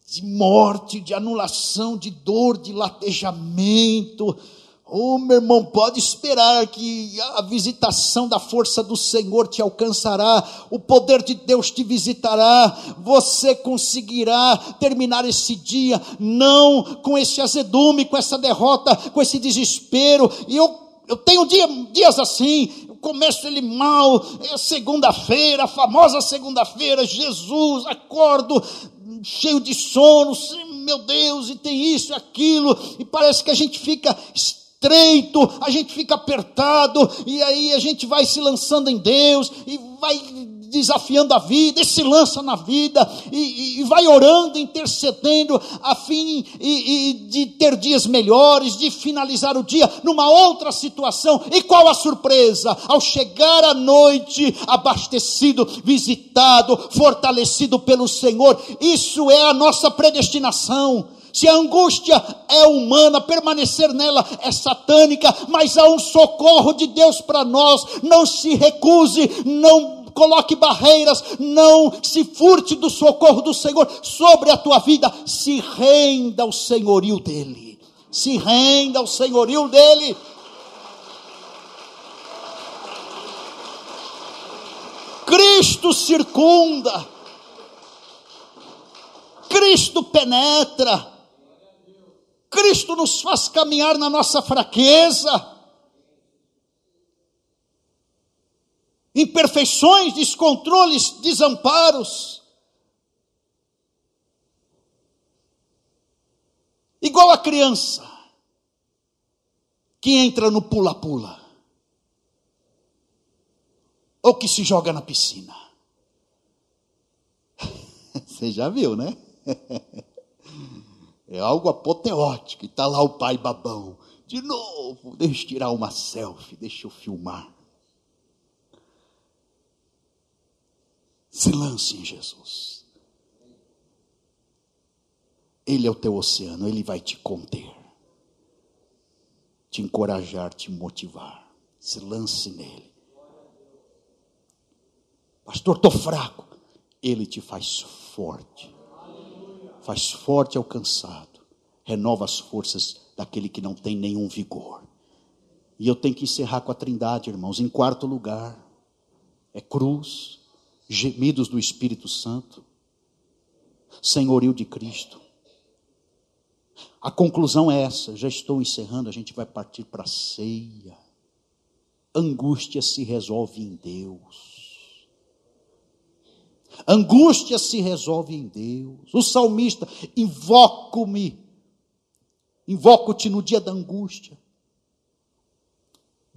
de morte, de anulação, de dor, de latejamento, Oh, meu irmão, pode esperar que a visitação da força do Senhor te alcançará, o poder de Deus te visitará, você conseguirá terminar esse dia, não com esse azedume, com essa derrota, com esse desespero. E eu, eu tenho dia, dias assim, começo ele mal, é segunda-feira, a famosa segunda-feira, Jesus, acordo cheio de sono, meu Deus, e tem isso aquilo, e parece que a gente fica estreito, a gente fica apertado, e aí a gente vai se lançando em Deus, e vai desafiando a vida, e se lança na vida, e, e vai orando, intercedendo, a fim e, e de ter dias melhores, de finalizar o dia numa outra situação. E qual a surpresa? Ao chegar à noite, abastecido, visitado, fortalecido pelo Senhor, isso é a nossa predestinação. Se a angústia é humana, permanecer nela é satânica, mas há um socorro de Deus para nós. Não se recuse, não coloque barreiras, não se furte do socorro do Senhor sobre a tua vida. Se renda ao senhorio dele. Se renda ao senhorio dele. Cristo circunda. Cristo penetra. Cristo nos faz caminhar na nossa fraqueza, imperfeições, descontroles, desamparos. Igual a criança que entra no pula-pula, ou que se joga na piscina. Você já viu, né? É algo apoteótico. E está lá o pai babão. De novo, deixa eu tirar uma selfie, deixa eu filmar. Se lance em Jesus. Ele é o teu oceano, ele vai te conter, te encorajar, te motivar. Se lance nele. Pastor, estou fraco. Ele te faz forte faz forte ao cansado, renova as forças daquele que não tem nenhum vigor. E eu tenho que encerrar com a trindade, irmãos. Em quarto lugar, é cruz, gemidos do Espírito Santo, senhorio de Cristo. A conclusão é essa, já estou encerrando, a gente vai partir para a ceia. Angústia se resolve em Deus. Angústia se resolve em Deus. O salmista, invoco-me, invoco-te no dia da angústia.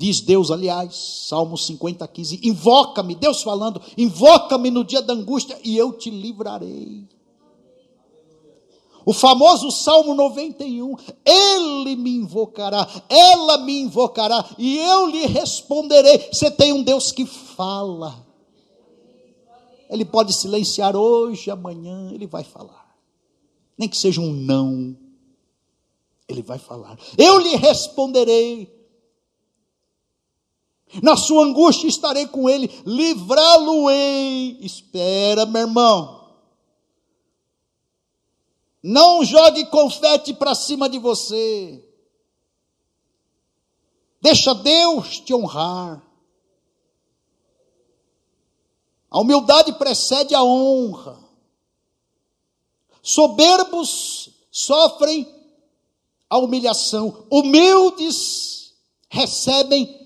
Diz Deus, aliás, Salmo 50, 15: Invoca-me, Deus falando, invoca-me no dia da angústia e eu te livrarei. O famoso Salmo 91, ele me invocará, ela me invocará e eu lhe responderei. Você tem um Deus que fala. Ele pode silenciar hoje, amanhã, ele vai falar. Nem que seja um não, ele vai falar. Eu lhe responderei. Na sua angústia estarei com ele, livrá-lo-ei. Espera, meu irmão. Não jogue confete para cima de você. Deixa Deus te honrar. A humildade precede a honra. Soberbos sofrem a humilhação, humildes recebem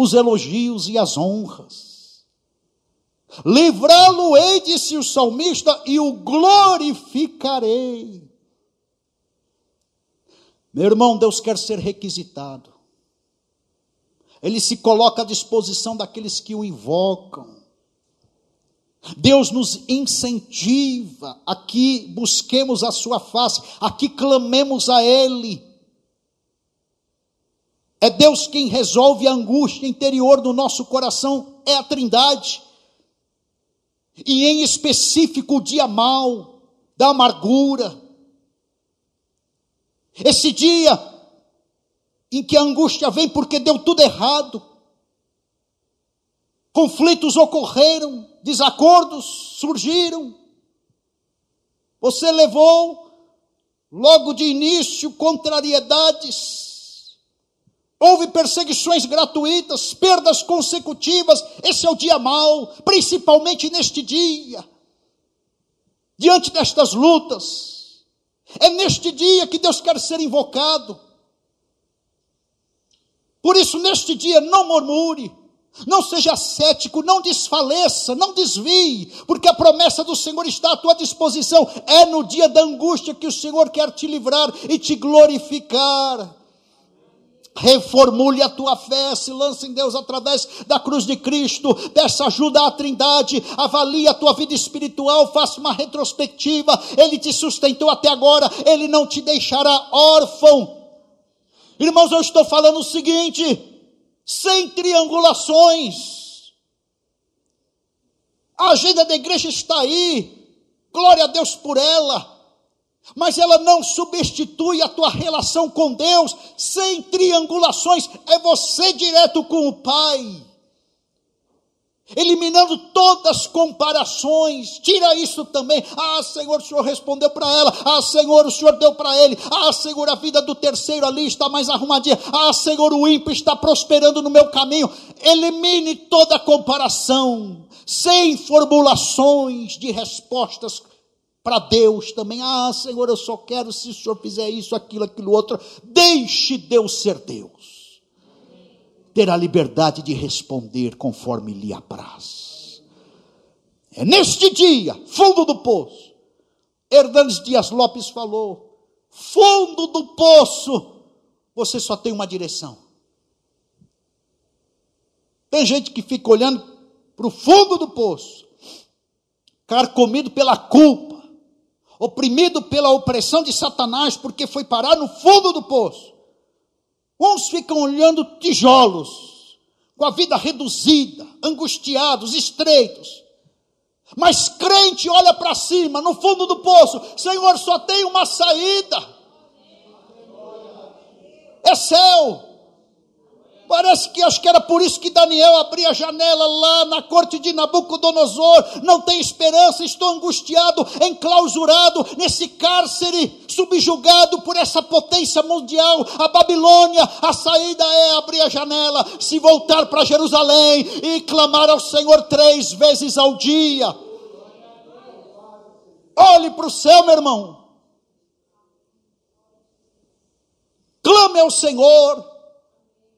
os elogios e as honras. Livrá-lo-ei, disse o salmista, e o glorificarei. Meu irmão, Deus quer ser requisitado. Ele se coloca à disposição daqueles que o invocam. Deus nos incentiva a que busquemos a sua face, a que clamemos a Ele. É Deus quem resolve a angústia interior do nosso coração, é a Trindade. E em específico o dia mau, da amargura. Esse dia em que a angústia vem porque deu tudo errado. Conflitos ocorreram, desacordos surgiram. Você levou, logo de início, contrariedades. Houve perseguições gratuitas, perdas consecutivas. Esse é o dia mau, principalmente neste dia. Diante destas lutas, é neste dia que Deus quer ser invocado. Por isso, neste dia, não murmure, não seja cético, não desfaleça, não desvie, porque a promessa do Senhor está à tua disposição. É no dia da angústia que o Senhor quer te livrar e te glorificar. Reformule a tua fé, se lance em Deus através da cruz de Cristo, peça ajuda à Trindade, avalie a tua vida espiritual, faça uma retrospectiva. Ele te sustentou até agora, ele não te deixará órfão. Irmãos, eu estou falando o seguinte: sem triangulações. A agenda da igreja está aí, glória a Deus por ela, mas ela não substitui a tua relação com Deus, sem triangulações, é você direto com o Pai eliminando todas as comparações, tira isso também. Ah, Senhor, o Senhor respondeu para ela. Ah, Senhor, o Senhor deu para ele. Ah, Senhor, a vida do terceiro ali está mais arrumadinha. Ah, Senhor, o ímpio está prosperando no meu caminho. Elimine toda comparação, sem formulações de respostas para Deus também. Ah, Senhor, eu só quero se o Senhor fizer isso, aquilo, aquilo outro. Deixe Deus ser Deus ter a liberdade de responder conforme lhe apraz. É neste dia, fundo do poço, Hernandes Dias Lopes falou: fundo do poço, você só tem uma direção. Tem gente que fica olhando para o fundo do poço, carcomido pela culpa, oprimido pela opressão de Satanás, porque foi parar no fundo do poço. Uns ficam olhando tijolos, com a vida reduzida, angustiados, estreitos. Mas crente olha para cima, no fundo do poço, Senhor, só tem uma saída. É céu. Parece que acho que era por isso que Daniel abria a janela lá na corte de Nabucodonosor. Não tem esperança, estou angustiado, enclausurado nesse cárcere, subjugado por essa potência mundial, a Babilônia. A saída é abrir a janela, se voltar para Jerusalém e clamar ao Senhor três vezes ao dia. Olhe para o céu, meu irmão. Clame ao Senhor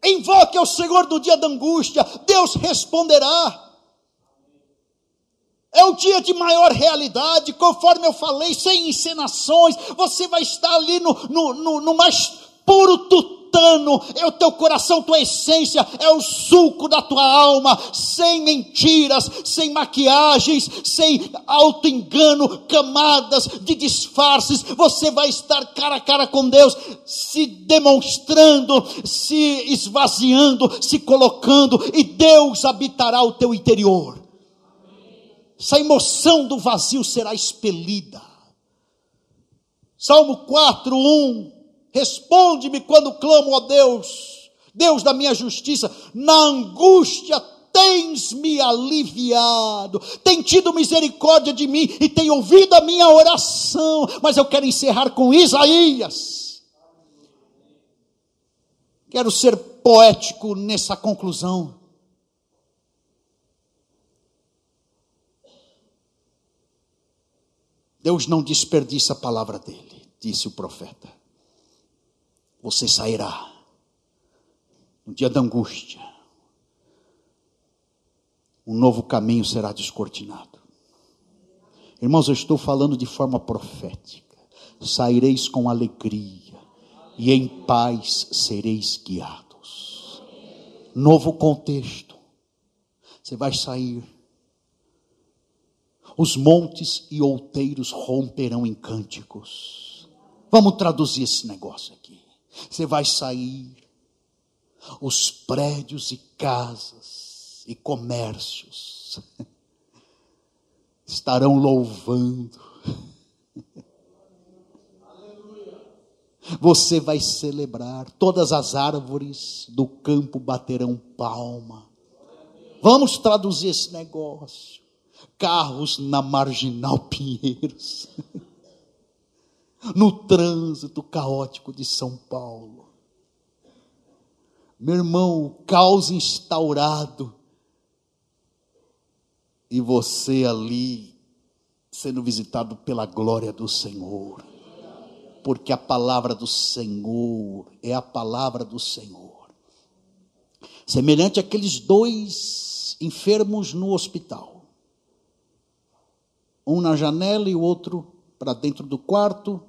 Invoque ao Senhor no dia da angústia, Deus responderá. É o dia de maior realidade, conforme eu falei, sem encenações, você vai estar ali no, no, no, no mais puro tutor tutano, é o teu coração, tua essência, é o suco da tua alma, sem mentiras, sem maquiagens, sem auto-engano, camadas de disfarces, você vai estar cara a cara com Deus, se demonstrando, se esvaziando, se colocando, e Deus habitará o teu interior. Essa emoção do vazio será expelida. Salmo 4, 1 Responde-me quando clamo a Deus, Deus da minha justiça, na angústia tens me aliviado, tem tido misericórdia de mim e tem ouvido a minha oração. Mas eu quero encerrar com Isaías. Quero ser poético nessa conclusão. Deus não desperdiça a palavra dele, disse o profeta você sairá no dia da angústia. Um novo caminho será descortinado. Irmãos, eu estou falando de forma profética. Saireis com alegria e em paz sereis guiados. novo contexto. Você vai sair. Os montes e outeiros romperão em cânticos. Vamos traduzir esse negócio. Você vai sair. Os prédios e casas e comércios estarão louvando. Você vai celebrar, todas as árvores do campo baterão palma. Vamos traduzir esse negócio. Carros na marginal Pinheiros. no trânsito caótico de São Paulo. Meu irmão, caos instaurado. E você ali sendo visitado pela glória do Senhor. Porque a palavra do Senhor é a palavra do Senhor. Semelhante àqueles dois enfermos no hospital. Um na janela e o outro para dentro do quarto.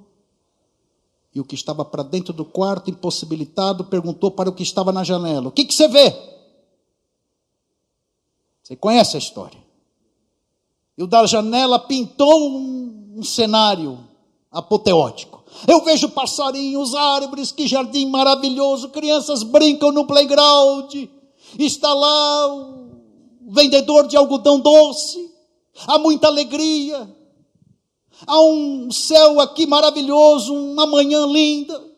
E o que estava para dentro do quarto, impossibilitado, perguntou para o que estava na janela: O que, que você vê? Você conhece a história. E o da janela pintou um, um cenário apoteótico. Eu vejo passarinhos, árvores, que jardim maravilhoso, crianças brincam no playground. Está lá o vendedor de algodão doce. Há muita alegria. Há um céu aqui maravilhoso, uma manhã linda.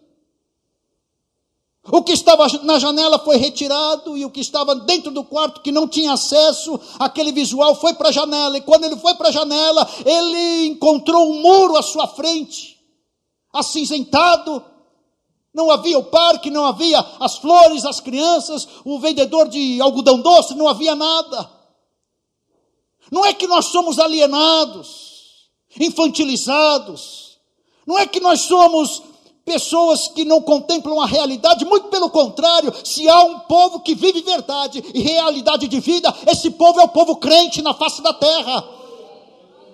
O que estava na janela foi retirado e o que estava dentro do quarto, que não tinha acesso àquele visual, foi para a janela. E quando ele foi para a janela, ele encontrou um muro à sua frente, acinzentado. Não havia o parque, não havia as flores, as crianças, o vendedor de algodão doce, não havia nada. Não é que nós somos alienados, infantilizados. Não é que nós somos pessoas que não contemplam a realidade, muito pelo contrário, se há um povo que vive verdade e realidade de vida, esse povo é o povo crente na face da terra.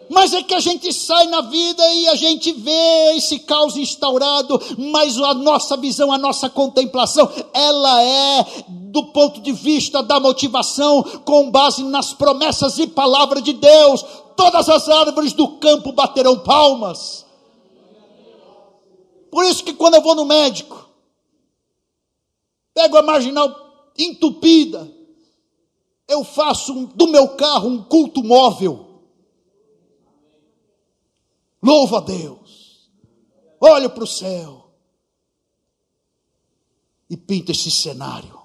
Mas é que a gente sai na vida e a gente vê esse caos instaurado, mas a nossa visão, a nossa contemplação, ela é do ponto de vista da motivação, com base nas promessas e palavra de Deus. Todas as árvores do campo baterão palmas por isso que quando eu vou no médico, pego a marginal entupida, eu faço um, do meu carro um culto móvel. Louvo a Deus. Olho para o céu. E pinto esse cenário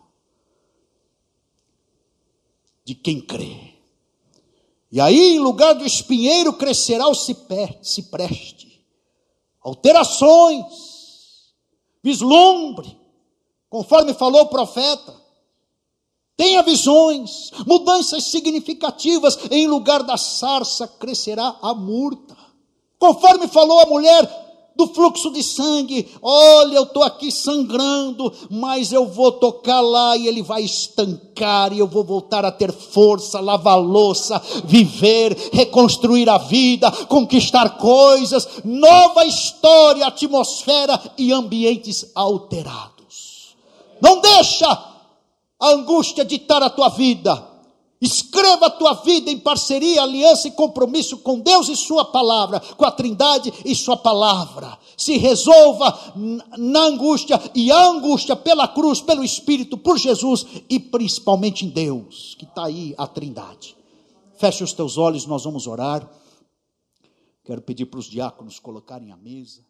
de quem crê. E aí, em lugar do espinheiro, crescerá o cipreste alterações, vislumbre, conforme falou o profeta. Tenha visões, mudanças significativas, em lugar da sarça crescerá a murta. Conforme falou a mulher do fluxo de sangue. Olha, eu estou aqui sangrando, mas eu vou tocar lá e ele vai estancar, e eu vou voltar a ter força, lavar louça, viver, reconstruir a vida, conquistar coisas, nova história, atmosfera e ambientes alterados. Não deixa a angústia ditar a tua vida. Escreva a tua vida em parceria, aliança e compromisso com Deus e Sua palavra, com a Trindade e Sua palavra. Se resolva na angústia e a angústia pela cruz, pelo Espírito, por Jesus e principalmente em Deus, que está aí a Trindade. Feche os teus olhos, nós vamos orar. Quero pedir para os diáconos colocarem a mesa.